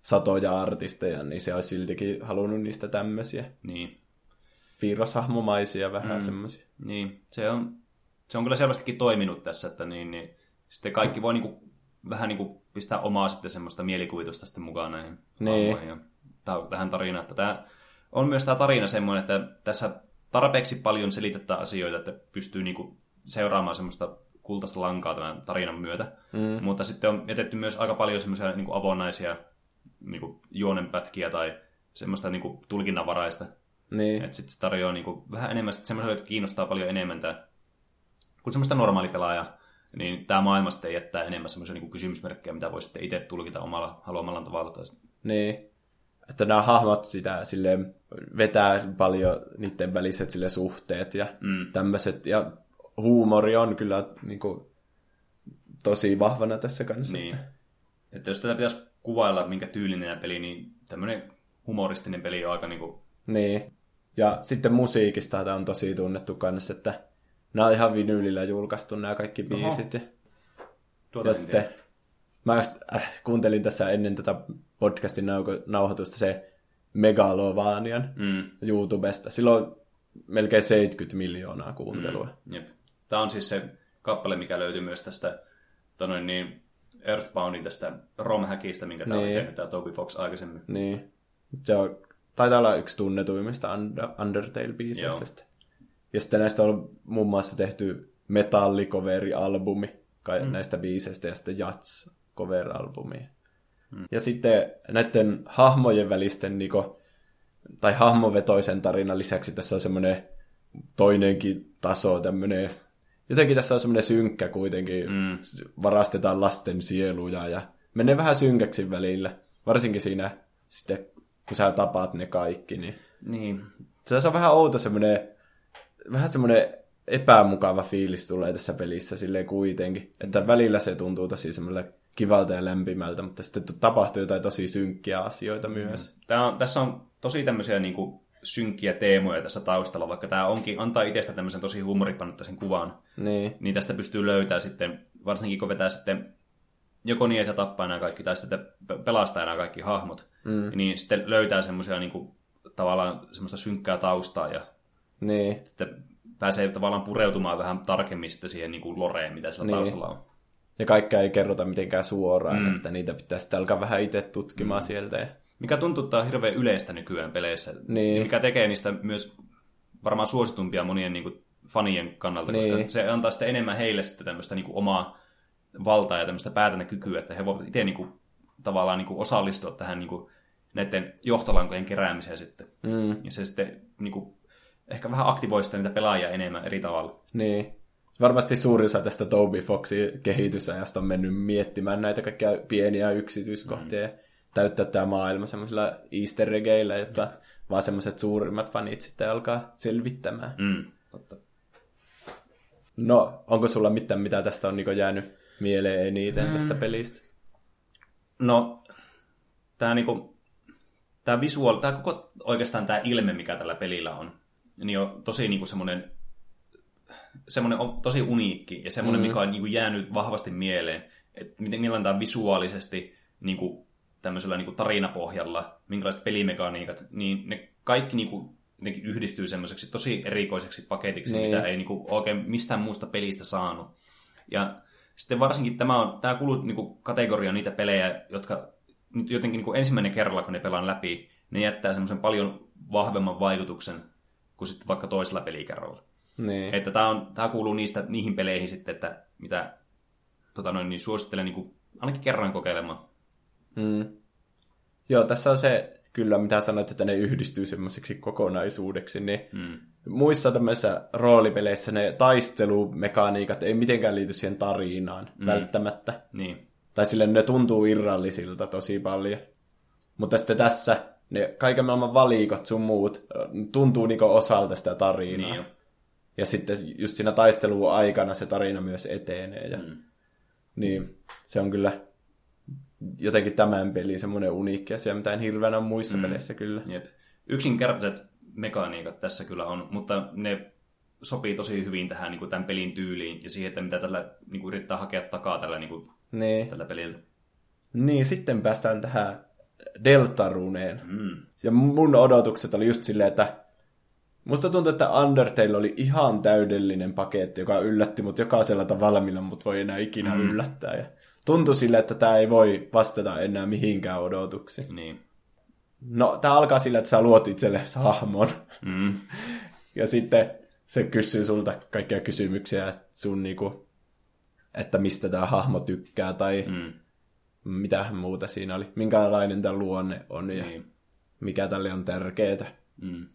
satoja artisteja, niin se olisi siltikin halunnut niistä tämmöisiä Niin. piirroshahmomaisia vähän mm. semmoisia. Niin, se on, se on kyllä selvästikin toiminut tässä, että niin, niin sitten kaikki voi niinku, vähän niinku pistää omaa sitten semmoista mielikuvitusta sitten mukaan näihin Niin. ja ta- tähän tarinaan. Että tämä on myös tämä tarina semmoinen, että tässä tarpeeksi paljon selitetään asioita, että pystyy niinku seuraamaan semmoista kultaista lankaa tämän tarinan myötä. Mm. Mutta sitten on jätetty myös aika paljon semmoisia niinku avonaisia niinku juonenpätkiä tai semmoista niinku tulkinnanvaraista. Niin. Että sitten se tarjoaa niinku vähän enemmän, sit semmoisia, jotka kiinnostaa paljon enemmän tää, kuin semmoista normaali pelaaja. Niin tämä maailma sitten jättää enemmän semmoisia niinku kysymysmerkkejä, mitä voi sitten itse tulkita omalla haluamalla tavalla. Tai Niin. Että nämä hahmot sitä silleen vetää paljon niiden väliset sille suhteet ja mm. tämmöiset. Ja huumori on kyllä niin kuin, tosi vahvana tässä kanssa. Niin. Että jos tätä pitäisi kuvailla, minkä tyylinen peli, niin tämmöinen humoristinen peli on aika niinku... Niin. Ja sitten musiikista tämä on tosi tunnettu kanssa, että nämä on ihan vinyylillä julkaistu nämä kaikki biisit. Ja, Tuota ja en sitten tiedä. mä äh, kuuntelin tässä ennen tätä podcastin nauko- nauhoitusta se Megalovanian Mm. YouTubesta. Silloin melkein 70 miljoonaa kuuntelua. Mm. Jep. Tämä on siis se kappale, mikä löytyy myös tästä tonoin niin, Earthboundin tästä ROM-häkistä, minkä tämä oli Niin. tehnyt tämä Toby Fox aikaisemmin. Niin. Se on, taitaa olla yksi tunnetuimmista Under- Undertale-biiseistä. Joo. sitten. Ja sitten näistä on muun muassa tehty metallikoveri-albumi mm. näistä biiseistä ja sitten Jats cover-albumi. Mm. Ja sitten näiden hahmojen välisten niinku, tai hahmovetoisen tarinan lisäksi tässä on semmoinen toinenkin taso, tämmöinen jotenkin tässä on semmoinen synkkä kuitenkin, mm. varastetaan lasten sieluja ja menee vähän synkäksi välillä, varsinkin siinä sitten, kun sä tapaat ne kaikki, niin Niin. se on vähän outo semmoinen, vähän semmoinen epämukava fiilis tulee tässä pelissä silleen kuitenkin, että välillä se tuntuu tosi semmoille kivalta ja lämpimältä, mutta sitten tapahtuu jotain tosi synkkiä asioita myös. Tämä on, tässä on tosi tämmöisiä niin kuin, synkkiä teemoja tässä taustalla, vaikka tämä onkin, antaa itsestä tämmöisen tosi huumoripainottaisen kuvan, Niin, niin tästä pystyy löytämään sitten, varsinkin kun vetää sitten joko niin, että tappaa nämä kaikki, tai sitten pe- pelastaa nämä kaikki hahmot, mm. niin sitten löytää semmoisia niin kuin, tavallaan semmoista synkkää taustaa ja niin, sitten pääsee tavallaan pureutumaan vähän tarkemmin sitten siihen niin kuin loreen, mitä sillä Niin. taustalla on. ja kaikkea ei kerrota mitenkään suoraan, mm. että niitä pitää sitten alkaa vähän itse tutkimaan mm. sieltä. Mikä tuntuu, että on hirveän yleistä nykyään peleissä. Niin. Mikä tekee niistä myös varmaan suositumpia monien niin kuin, fanien kannalta, Niin. koska se antaa sitten enemmän heille sitten tämmöistä niin kuin, omaa valtaa ja tämmöistä päätäntäkykyä, että he voivat itse niin kuin, tavallaan niin kuin, osallistua tähän niin kuin, näiden johtolankojen keräämiseen sitten. Mm. Ja se sitten niin kuin, ehkä vähän aktivoi sitä niitä pelaajia enemmän eri tavalla. Niin. Varmasti suurin osa tästä Toby Foxin kehitysajasta on mennyt miettimään näitä kaikkia pieniä yksityiskohtia ja täyttää tämä maailma semmoisilla easter eggeillä, jotta vaan semmoiset suurimmat fanit sitten alkaa selvittämään. Mm, totta. No, onko sulla mitään, mitä tästä on niinku jäänyt mieleen eniten tästä pelistä? No, tämä niinku, tää visuaali, tämä koko oikeastaan tämä ilme, mikä tällä pelillä on, niin on tosi niinku semmoinen semmoinen on tosi uniikki ja semmoinen, mm. mikä on niinku jäänyt vahvasti mieleen, että miten millainen tämä visuaalisesti niinku, tämmöisellä niinku tarinapohjalla, minkälaiset pelimekaniikat, niin ne kaikki niinku, jotenkin yhdistyy semmoiseksi tosi erikoiseksi paketiksi, Niin. mitä ei niinku oikein mistään muusta pelistä saanut. Ja sitten varsinkin tämä, on, tämä kuuluu niinku kategoriaan niitä pelejä, jotka nyt jotenkin niinku ensimmäinen kerralla, kun ne pelaan läpi, ne jättää semmoisen paljon vahvemman vaikutuksen kuin sitten vaikka toisella pelikerralla. Niin. Että tämä, on, tämä kuuluu niistä, niihin peleihin sitten, että mitä tota noin, niin suosittelen niin kuin, ainakin kerran kokeilemaan. Mm. Joo, tässä on se kyllä, mitä sanoit, että ne yhdistyy semmoiseksi kokonaisuudeksi, niin mm. muissa tämmöisissä roolipeleissä ne taistelumekaniikat ei mitenkään liity siihen tarinaan mm. välttämättä. Niin, Tai sille ne tuntuu irrallisilta tosi paljon. Mutta sitten tässä ne kaiken maailman valikot sun muut ö, tuntuu niinku osalta sitä tarinaa. niin jo. Ja sitten just siinä taistelun aikana se tarina myös etenee. Ja... Mm. Niin, se on kyllä jotenkin tämän pelin semmoinen uniikki asia, mitä en hirveänä muissa mm. peleissä kyllä. Jep. Yksinkertaiset mekaniikat tässä kyllä on, mutta ne sopii tosi hyvin tähän niin kuin tämän pelin tyyliin ja siihen, että mitä tällä niin kuin yrittää hakea takaa tällä, niin kuin, Niin. tällä peliltä. niin, sitten päästään tähän Deltaruneen. Mm. Ja mun odotukset oli just silleen, että musta tuntuu, että Undertale oli ihan täydellinen paketti, joka yllätti mut jokaisella tavalla, millä mut voi enää ikinä mm. yllättää. Ja tuntui sille, että tämä ei voi vastata enää mihinkään odotuksiin. Niin. No, tämä alkaa sillä, että sä luot itselle hahmon. Mm. Ja sitten se kysyy sulta kaikkia kysymyksiä sun niinku, että mistä tämä hahmo tykkää tai Mm. mitä muuta siinä oli. Minkälainen tämä luonne on. Ja, Niin. mikä tälle on tärkeää. Mm.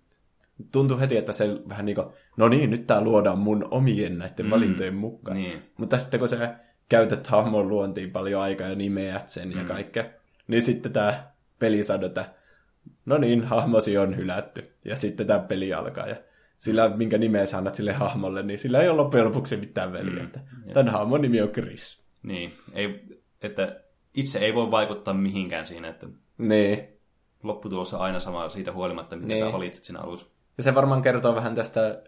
Tuntui heti, että se vähän niin kuin, no niin, nyt tää luodaan mun omien näiden mm. valintojen mukaan. Niin. Mutta sitten kun sä käytät hahmon luontiin paljon aikaa ja nimeät sen mm. ja kaikkea, niin sitten tämä peli sanoo, että no niin, hahmosi on hylätty. Ja sitten tämä peli alkaa. Ja sillä, minkä nimeä sä annat sille hahmolle, niin sillä ei ole loppujen lopuksi mitään väliä. Mm. Että tämän hahmon nimi on Chris. Niin, ei, että itse ei voi vaikuttaa mihinkään siinä, että Niin. lopputulos on aina sama siitä huolimatta, mitä Niin. sä valitsit siinä alussa. Ja se varmaan kertoo vähän tästä,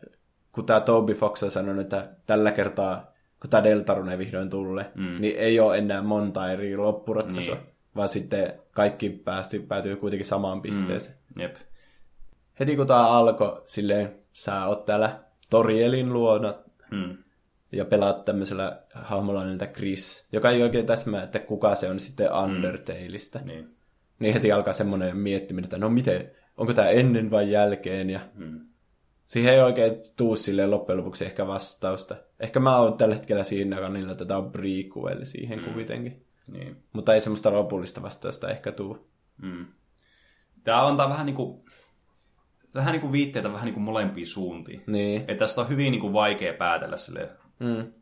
kun tämä Toby Fox on sanonut, että tällä kertaa, kun tämä Deltarune vihdoin tulee, mm. niin ei ole enää monta eri loppuratkaisua, Niin. vaan sitten kaikki päästi, päätyy kuitenkin samaan pisteeseen. Mm. Jep. Heti kun tämä alkoi, silleen sä oot täällä Torielin luona Mm. ja pelaat tämmöisellä hahmolla nimeltä Chris, joka ei oikein täsmää, että kuka se on sitten Undertaleista. Mm. Niin. Niin heti alkaa semmoinen miettiminen, että no miten, onko tämä ennen vai jälkeen, ja Mm. Siihen ei oikein tuu silleen loppujen lopuksi ehkä vastausta. Ehkä mä oon tällä hetkellä siinä kannilla, että tämä on prequel siihen mm. kuitenkin. Niin. Mutta ei semmoista lopullista vastausta ehkä tuu. Mm. Tämä antaa vähän niinku, vähän niinku viitteitä vähän niinku molempiin suuntiin. Niin. Että tästä on hyvin niinku vaikea päätellä silleen. Mm.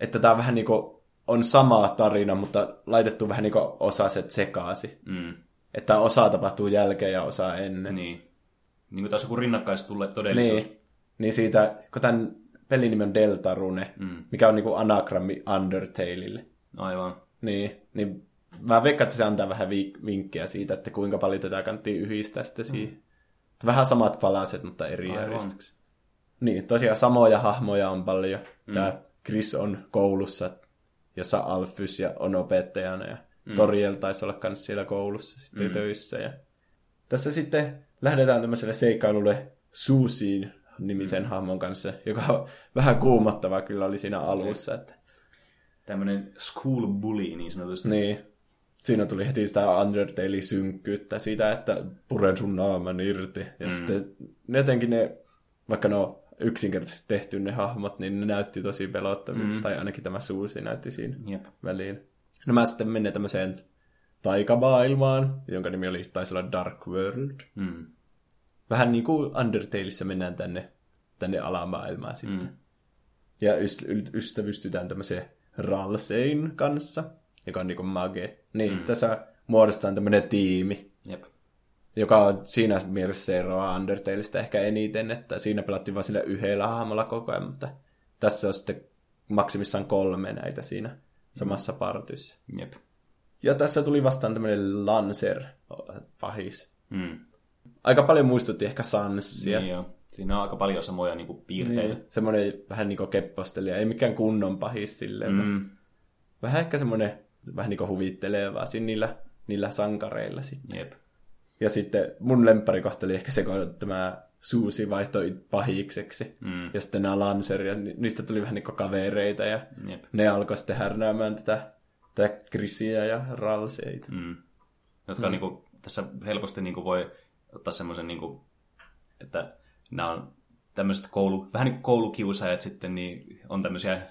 Että tämä vähän niinku on sama tarina, mutta laitettu vähän niinku osaset sekaasi. Mm. Että osa tapahtuu jälkeen ja osa ennen. Niin. Niin kuin taas joku rinnakkais tulleet todellisuus. Niin, niin siitä, kun tämän pelin nimi on Deltarune, mm. mikä on niinku anagrammi Undertaleille. Aivan. Niin, niin mä veikkaan, että se antaa vähän vi- vinkkejä siitä, että kuinka paljon tätä kannattaa yhdistää sitten siihen. Mm. Vähän samat palaset, mutta eri Aivan. järjestyksessä. Niin, tosiaan samoja hahmoja on paljon. Mm. Tämä Chris on koulussa, jossa Alfys ja on opettajana ja mm. Toriel taisi olla myös siellä koulussa sitten mm. töissä. Ja... Tässä sitten lähdetään tämmöiselle seikkailulle Suusiin nimisen mm. hahmon kanssa, joka on vähän kuumottava kyllä oli siinä alussa. Että... Tämmönen school bully niin sanotusti. Niin. Siinä tuli heti sitä Undertale-synkkyyttä siitä, että puren sun naaman irti. Ja mm. sitten jotenkin ne, vaikka ne on yksinkertaisesti tehty ne hahmot, niin ne näytti tosi pelottavia. Mm. Tai ainakin tämä Suusi näytti siinä Jep. väliin. No mä sitten menin tämmöiseen taikamaailmaan, jonka nimi oli, taisi olla Dark World. Mm. Vähän niin kuin Undertaleissa mennään tänne, tänne alamaailmaan sitten. Mm. Ja yst- ystävystytään tämmöiseen Ralsein kanssa, joka on niin kuin mage. Niin, mm. tässä muodostetaan tämmöinen tiimi, Jep. joka on siinä mielessä se eroaa Undertaleista ehkä eniten, että siinä pelattiin vain sillä yhdellä hahmolla koko ajan, mutta tässä on sitten maksimissaan kolme näitä siinä samassa partyssa. Jep. Ja tässä tuli vastaan tämmöinen Lancer pahis. Mm. Aika paljon muistutti ehkä Sansia. Niin joo. Siinä on aika paljon samoja niinku piirteitä. Niin. Semmoinen vähän niin kuin keppostelija, ei mikään kunnon pahis silleen. Mm. Vähän ehkä semmoinen vähän niin kuin siinä niillä, niillä sankareilla sitten. Jep. Ja sitten mun lempparikohta oli ehkä se, kun tämä Suusi vaihtoi pahikseksi. Mm. Ja sitten nämä Lanceria, ni- niistä tuli vähän niin kuin kavereita ja Jep. ne alkoi sitten härnäämään tätä, Chrisia ja Ralseita. Mm. Jotka mm. niinku, tässä helposti niinku voi ottaa semmoisen, niinku, että nämä on tämmöiset koulu, vähän niin kuin koulukiusaajat sitten, niin on tämmöisiä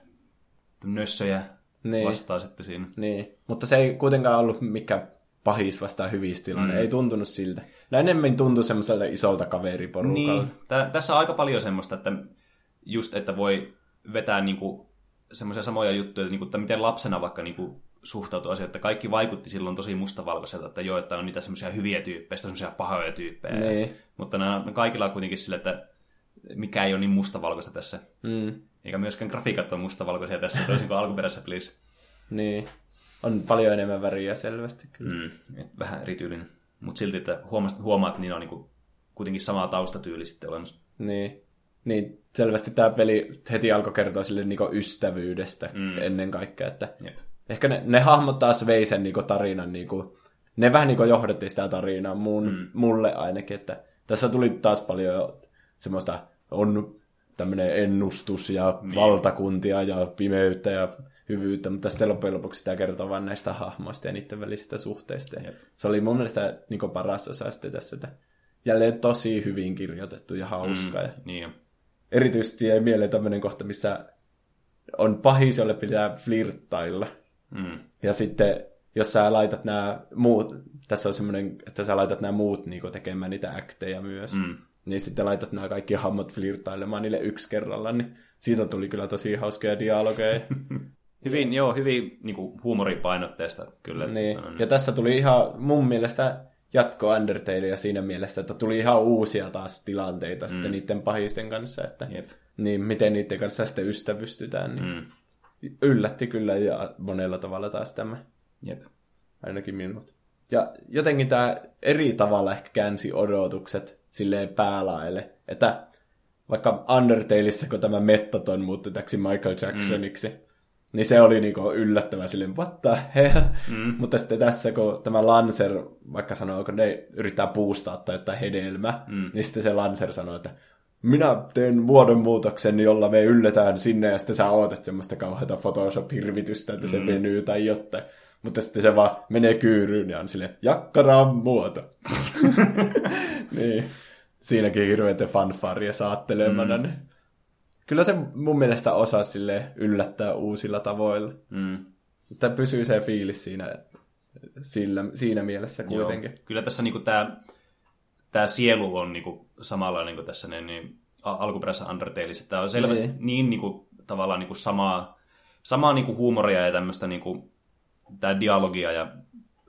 nössöjä Niin. vastaa sitten siinä. Niin, mutta se ei kuitenkaan ollut mikään pahis vastaan hyvistilanne. Mm. Ei tuntunut siltä. Nämä enemmän tuntui semmoiselta isolta kaveriporukalta. Niin, tä, tässä on aika paljon semmoista, että just, että voi vetää niinku semmoisia samoja juttuja, että, niinku, että miten lapsena vaikka niinku suhtautuu asioihin, että kaikki vaikutti silloin tosi mustavalkoiselta, että joo, että on niitä semmoisia hyviä tyyppejä, semmoisia pahoja tyyppejä. Niin. Mutta nämä, ne kaikilla on kuitenkin sillä, että mikä ei ole niin mustavalkoista tässä. Mm. Eikä myöskään grafiikat ole mustavalkoisia tässä, toisin kuin alkuperäisessä pelissä. Niin. On paljon enemmän väriä selvästi kyllä. Mm, et vähän erityylinen. Mutta silti, että huomaat, huomaat niillä on niinku kuitenkin sama taustatyyli sitten olemassa. Niin. Niin, selvästi tämä peli heti alkoi kertoa sille niinku ystävyydestä mm. ennen kaikkea, että Jep. Ehkä ne, ne hahmot taas vei sen niinku tarinan, niinku, ne vähän niinku johdatti sitä tarinaa mun, mm. mulle ainakin, että tässä tuli taas paljon jo semmoista, on tämmöinen ennustus ja niin. valtakuntia ja pimeyttä ja hyvyyttä, mutta sitten loppujen lopuksi tämä kertoo vain näistä hahmoista ja niiden välisistä suhteista. Jep. Se oli mun mielestä niin paras osa sitten tässä, että jälleen tosi hyvin kirjoitettu ja hauska. Mm. Ja Niin erityisesti jäi mieleen tämmöinen kohta, missä on pahis, jolle pitää flirttailla. Mm. Ja sitten, jos sä laitat nämä muut tässä on semmoinen, että sä laitat nämä muut niinku tekemään niitä akteja myös. Mm. Niin sitten laitat nämä kaikki hahmot flirtailemaan niille yksi kerralla, niin siitä tuli kyllä tosi hauskoja dialogeja. Hyvin, joo, hyvin niin kuin huumoripainotteesta kyllä. niin. Ja tässä tuli ihan mun mielestä jatko Undertalea siinä mielessä, että tuli ihan uusia taas tilanteita mm. sitten niiden pahisten kanssa, että Jep. niin miten niiden kanssa sitten ystävystytään. Niin Mm. Yllätti kyllä ja monella tavalla taas tämä, Jep. ainakin minut. Ja jotenkin tämä eri tavalla ehkä käänsi odotukset silleen päälaelle, että vaikka Undertaleissa, kun tämä Mettaton muuttui täksi Michael Jacksoniksi, mm. niin se oli niinku yllättävän silleen, what the hell? Mm. Mutta sitten tässä, kun tämä Lancer, vaikka sanoo, kun ne yrittää puustaa tai jotain hedelmä, mm. niin sitten se Lancer sanoo, että minä teen muodonmuutoksen, jolla me ylletään sinne, ja sitten sä ootat semmoista kauheata Photoshop-hirvitystä, että se venyy tai jotain. Mutta sitten se vaan menee kyyryyn ja on silleen, jakkaraan muoto. niin. Siinäkin hirveätä fanfaria saattelemana. Mm. Kyllä se mun mielestä osaa sille yllättää uusilla tavoilla. Mm. Että pysyy se fiilis siinä, sillä, siinä mielessä kuitenkin. Joo. Kyllä tässä niinku tämä tää sielu on niinku samalla niinku tässä niin, niin, alkuperäisessä Undertaleissa. Tämä on selvästi Niin. niin, niin niinku, tavallaan niinku samaa, samaa niinku huumoria ja tämmöistä niinku, tää dialogia ja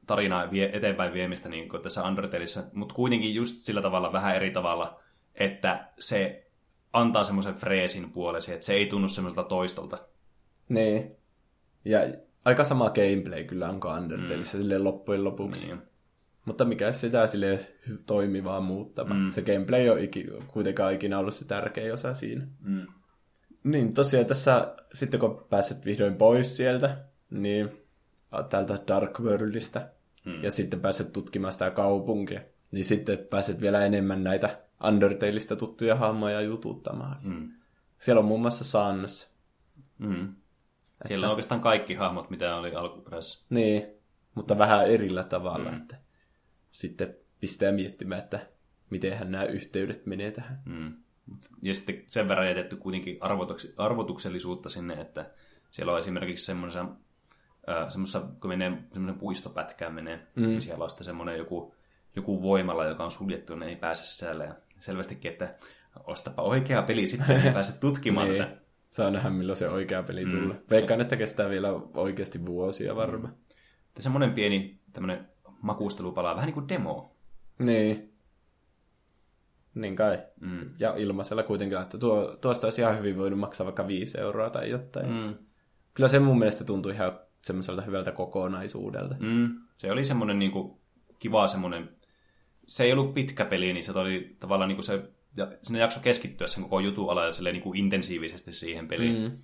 tarinaa vie, eteenpäin viemistä niin kuin tässä Undertaleissa, mutta kuitenkin just sillä tavalla vähän eri tavalla, että se antaa semmoisen freesin puolesi, että se ei tunnu semmoiselta toistolta. Niin. Ja aika sama gameplay kyllä on kuin Undertaleissa mm. loppujen lopuksi. Niin. Mutta mikä sitä sille toimivaa muuttava. Mm. Se gameplay on iki, kuitenkaan ikinä ollut se tärkein osa siinä. Mm. Niin tosiaan tässä, sitten kun pääset vihdoin pois sieltä, niin täältä Dark Worldista, mm. ja sitten pääset tutkimaan sitä kaupunkia, niin sitten pääset vielä enemmän näitä Undertaleista tuttuja hahmoja jututtamaan. Mm. Siellä on muun muassa Sans. Mm. Siellä on oikeastaan kaikki hahmot, mitä oli alkuperäisessä. Niin, mutta vähän erillä tavalla, mm. että sitten pistää miettimään, että mitenhän nämä yhteydet menee tähän. Mm. Ja sitten sen verran jätetty kuitenkin arvotuks- arvotuksellisuutta sinne, että siellä on esimerkiksi semmoisessa, äh, semmoisessa kun menee semmoinen puistopätkään menee, mm. niin siellä on sitten semmoinen joku, joku voimala, joka on suljettu, ne ei pääse sisälle. Ja selvästikin, että ostapa oikea peli sitten, ei pääse tutkimaan Niin. tätä. Saa nähdä, milloin se oikea peli mm. tulee. Veikkaan, että kestää vielä oikeasti vuosia varmaan. Että semmoinen pieni tämmöinen makustelupala, vähän niin kuin demo. Niin. Niin kai. Mm. Ja ilmaisella kuitenkin, että tuo, tuosta olisi ihan hyvin voinut maksaa vaikka 5 euroa tai jotain. Mm. Kyllä se mun mielestä tuntui ihan semmoiselta hyvältä kokonaisuudelta. Mm. Se oli semmoinen niin kuin, kiva semmoinen, se ei ollut pitkä peli, niin se oli tavallaan niin kuin se, ja sinne jakso keskittyä sen koko jutun ala ja silleen, niin kuin intensiivisesti siihen peliin. Mm.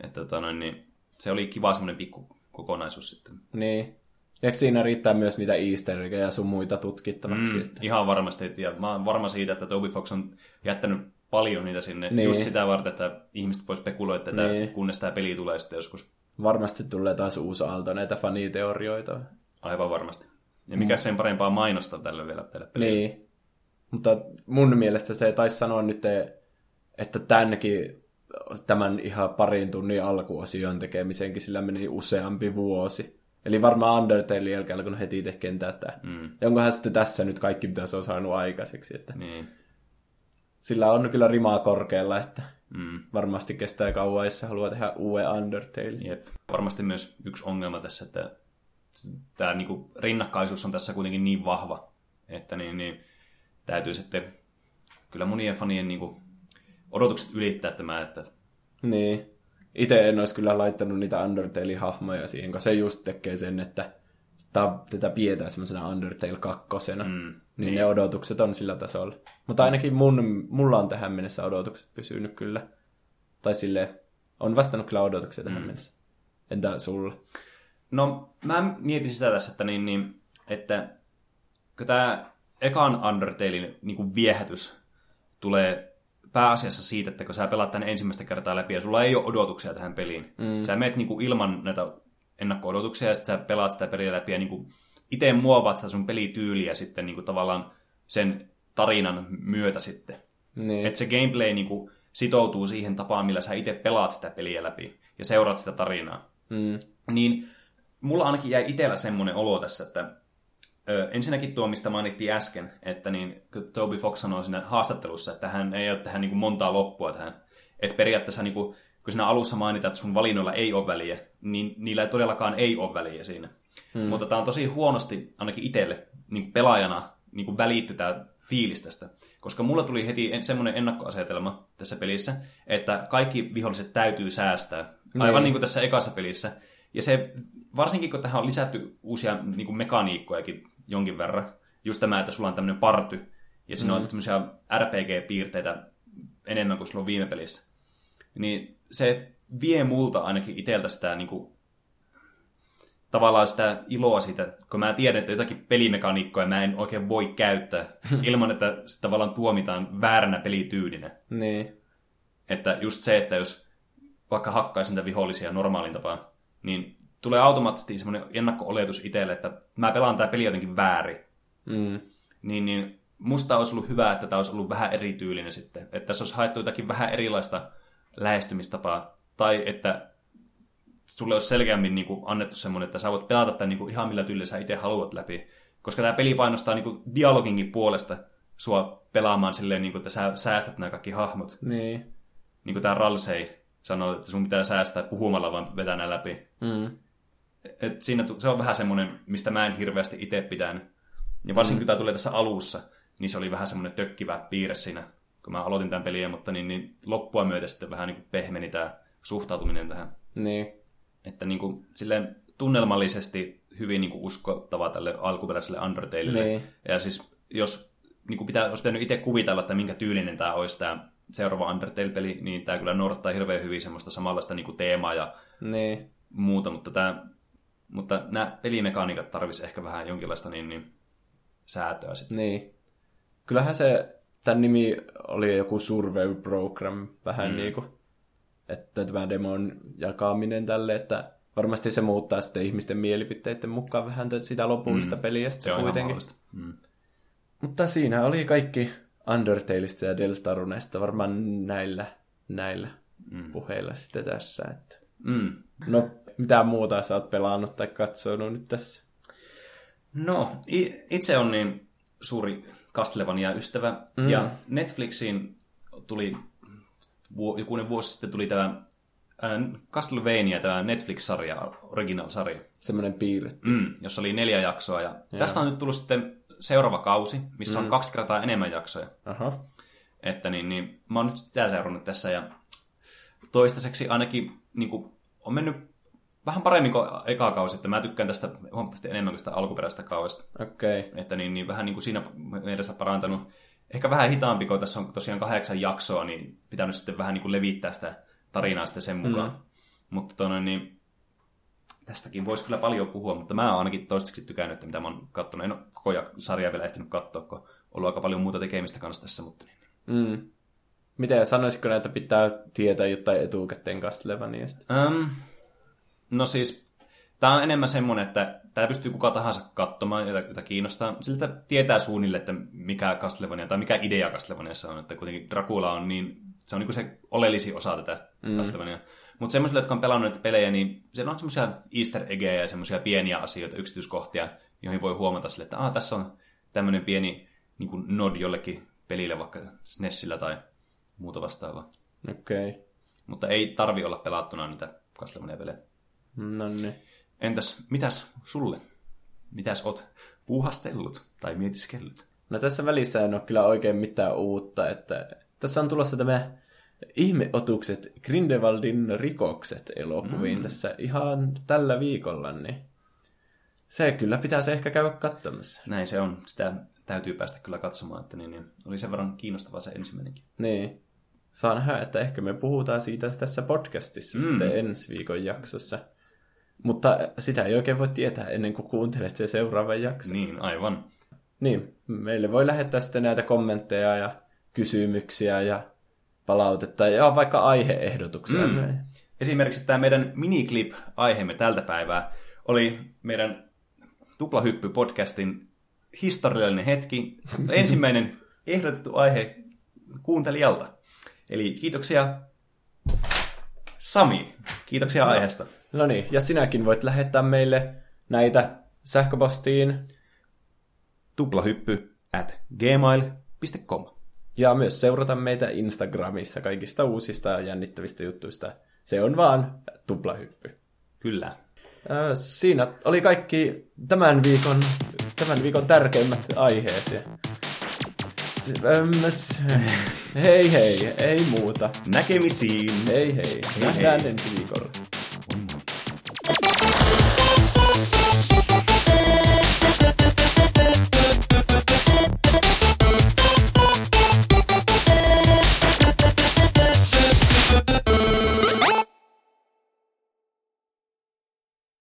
Että tota, noin, niin, se oli kiva semmoinen pikku kokonaisuus sitten. Niin. Ja siinä riittää myös niitä easter ja sun muita tutkittavaksi. Mm, ihan varmasti. Ja mä oon varma siitä, että Toby Fox on jättänyt paljon niitä sinne Niin. just sitä varten, että ihmiset voi spekuloida tätä, Niin. kunnes tämä peli tulee sitten joskus. Varmasti tulee taas uusi aalto näitä faniteorioita. Aivan varmasti. Ja mikä sen parempaa mainosta tälle vielä tälle pelille. Niin. Mutta mun mielestä se taisi sanoa nyt, että tämänkin, tämän ihan parin tunnin alkuosion tekemisenkin sillä meni useampi vuosi. Eli varmaan Undertale jälkeen, kun heti tekee tätä. Mm. Ja onkohan sitten tässä nyt kaikki, mitä se on saanut aikaiseksi. Että Niin. sillä on kyllä rimaa korkealla, että Mm. varmasti kestää kauan, jos haluaa tehdä uuden Undertale. Jep. Varmasti myös yksi ongelma tässä, että tämä niinku rinnakkaisuus on tässä kuitenkin niin vahva, että niin, niin täytyy sitten kyllä monien fanien niinku odotukset ylittää tämä, että Niin. Itse en olisi kyllä laittanut niitä Undertale-hahmoja siihen, koska se just tekee sen, että tää, tätä pidetään semmoisena Undertale kakkosena. Mm, niin, niin ne odotukset on sillä tasolla. Mutta ainakin mun, mulla on tähän mennessä odotukset pysynyt kyllä. Tai sille on vastannut kyllä odotuksia tähän mm. mennessä. Entä sulle? No, mä mietin sitä tässä, että, niin, niin, että kun tämä ekan Undertalein niin kuin viehätys tulee pääasiassa siitä, että kun sä pelaat tänne ensimmäistä kertaa läpi ja sulla ei ole odotuksia tähän peliin. Mm. Sä menet niin kuin ilman näitä ennakko-odotuksia ja sitten sä pelaat sitä peliä läpi ja niin kuin itse muovaat sitä sun pelityyliä sitten niin kuin tavallaan sen tarinan myötä sitten. Niin. Että se gameplay niin kuin sitoutuu siihen tapaan, millä sä itse pelaat sitä peliä läpi ja seuraat sitä tarinaa Mm. niin mulla ainakin jäi itsellä semmoinen olo tässä, että ensinnäkin tuo, mistä mainittiin äsken, että niin, Toby Fox sanoi siinä haastattelussa, että hän ei ole tähän niin kuin montaa loppua tähän. Että periaatteessa niin kuin, kun siinä alussa mainitaan, että sun valinnoilla ei ole väliä, niin niillä ei todellakaan ei ole väliä siinä. Hmm. Mutta tämä on tosi huonosti, ainakin itselle, niin pelaajana, niin kuin välitty tämä fiilis tästä. Koska mulla tuli heti semmoinen ennakkoasetelma tässä pelissä, että kaikki viholliset täytyy säästää. Aivan niin, niin kuin tässä ekassa pelissä. Ja se, varsinkin kun tähän on lisätty uusia niin kuin mekaniikkojakin jonkin verran, just tämä, että sulla on tämmöinen party, ja siinä mm-hmm. on tämmöisiä RPG-piirteitä enemmän kuin sulla on viime pelissä. Niin se vie multa ainakin iteltä sitä niin kuin, tavallaan sitä iloa siitä, kun mä tiedän, että jotakin pelimekaniikkoja mä en oikein voi käyttää ilman, että se tavallaan tuomitaan vääränä pelityylinä. Niin. Että just se, että jos vaikka hakkaisin niitä vihollisia normaalin tapaan, niin tulee automaattisesti semmoinen ennakko-oletus itselle, että mä pelaan tämä peli jotenkin väärin. Mm. Niin, niin musta olisi ollut hyvä, että tämä olisi ollut vähän erityylinen sitten. Että tässä olisi haettu jotakin vähän erilaista lähestymistapaa. Tai että sulle olisi selkeämmin niin kuin, annettu semmoinen, että sä voit pelata tämän niin kuin, ihan millä tyylillä sä itse haluat läpi. Koska tämä peli painostaa niin kuin, dialoginkin puolesta sua pelaamaan silleen, niin kuin, että sä säästät nämä kaikki hahmot. Niin. Niin kuin tämä Ralsei sanoo, että sun pitää säästää puhumalla vaan vetää nämä läpi. Mm. Et siinä se on vähän semmoinen, mistä mä en hirveästi itse pitänyt. Ja varsinkin mm. kun tämä tulee tässä alussa, niin se oli vähän semmoinen tökkivä piirre siinä, kun mä aloitin tämän peliä, mutta niin, niin loppua myötä sitten vähän niin kuin pehmeni tämä suhtautuminen tähän. Niin. Että niin kuin, silleen tunnelmallisesti hyvin niin kuin uskottava tälle alkuperäiselle Undertaleille. Niin. Ja siis jos niin kuin pitää, olisi pitänyt itse kuvitella, että minkä tyylinen tämä olisi tämä seuraava Undertale-peli, niin tämä kyllä noudattaa hirveän hyvin semmoista samanlaista niin kuin teemaa ja Niin. muuta, mutta, tämä, mutta nämä pelimekaniikat tarvisi ehkä vähän jonkinlaista niin, niin, säätöä sitten. Niin. Kyllähän se, tämän nimi oli joku survey program, vähän mm. niin kuin, että tämä demon jakaminen tälle, että varmasti se muuttaa sitten ihmisten mielipiteiden mukaan vähän sitä lopullista Mm. peliä Se sitten on kuitenkin. mahdollista. Mm. Mutta siinä oli kaikki Undertaleista ja Deltarunesta varmaan näillä, näillä mm. puheilla sitten tässä. Että. Mm. No, mitä muuta sä oot pelannut tai katsonut nyt tässä? No, itse on niin suuri Castlevania-ystävä, mm. ja Netflixiin tuli jokunen vuosi sitten tuli tämä Castlevania, tämä Netflix-sarja, original-sarja, Semmoinen piirretty. mm, jossa oli neljä jaksoa, ja tästä on nyt tullut sitten seuraava kausi, missä mm. on kaksi kertaa enemmän jaksoja. Aha. Että niin, niin mä oon nyt sitä seurannut tässä ja toistaiseksi ainakin niin kuin, on mennyt vähän paremmin kuin eka kausi, että mä tykkään tästä huomattavasti enemmän kuin sitä alkuperäisestä kaudesta. Okei. Okay. Että niin, niin vähän niin kuin siinä mielessä parantanut. Ehkä vähän hitaampi, kun tässä on tosiaan kahdeksan jaksoa, niin pitänyt sitten vähän niin kuin levittää sitä tarinaa sitten sen mukaan. Mm. Mutta tuonne, niin tästäkin voisi kyllä paljon puhua, mutta mä oon ainakin toistaiseksi tykännyt, että mitä mä oon katsonut. En ole koko sarjaa vielä ehtinyt katsoa, kun on ollut aika paljon muuta tekemistä kanssa tässä, mutta niin. Mm. Miten sanoisitko näitä pitää tietää jotain etukäteen Castlevaniasta? Um, no siis, tämä on enemmän semmoinen, että tämä pystyy kuka tahansa katsomaan, jota, jota kiinnostaa. Siltä tietää suunnille, että mikä Castlevania tai mikä idea Castlevaniassa on. Että kuitenkin Dracula on niin, se on niin se oleellisin osa tätä mm. Castlevania. Mutta semmoisille, jotka on pelannut näitä pelejä, niin siellä on semmoisia easter eggejä ja semmoisia pieniä asioita, yksityiskohtia, joihin voi huomata sille, että ah, tässä on tämmöinen pieni niin kuin nod jollekin pelille, vaikka SNESillä tai muuta vastaavaa. Okei. Okay. Mutta ei tarvi olla pelattuna niitä Castlevania-pelejä. No niin. Entäs, mitäs sulle? Mitäs oot puuhastellut tai mietiskellyt? No tässä välissä en ole kyllä oikein mitään uutta, että tässä on tulossa tämä ihmeotukset Grindelwaldin rikokset elokuviin mm. tässä ihan tällä viikolla, niin se kyllä pitäisi ehkä käydä katsomassa. Näin se on. Sitä täytyy päästä kyllä katsomaan, että niin, niin oli sen verran kiinnostava se ensimmäinenkin. Niin. Saa nähdä, että ehkä me puhutaan siitä tässä podcastissa mm. sitten ensi viikon jaksossa. Mutta sitä ei oikein voi tietää ennen kuin kuuntelet sen seuraavan jakson. Niin, aivan. Niin, meille voi lähettää sitten näitä kommentteja ja kysymyksiä ja palautetta ja vaikka aiheehdotuksia. Mm. Esimerkiksi tämä meidän miniclip-aiheemme tältä päivää oli meidän Tuplahyppy-podcastin historiallinen hetki. Ensimmäinen ehdotettu aihe kuuntelijalta. Eli kiitoksia Sami. Kiitoksia no. aiheesta. No niin, ja sinäkin voit lähettää meille näitä sähköpostiin tuplahyppy at gmail.com. Ja myös seurata meitä Instagramissa kaikista uusista ja jännittävistä juttuista. Se on vaan tuplahyppy. Kyllä. Siinä oli kaikki tämän viikon, tämän viikon tärkeimmät aiheet. Hei hei, ei muuta. Näkemisiin. Hei hei, Hei, nähdään hei. ensi viikolla.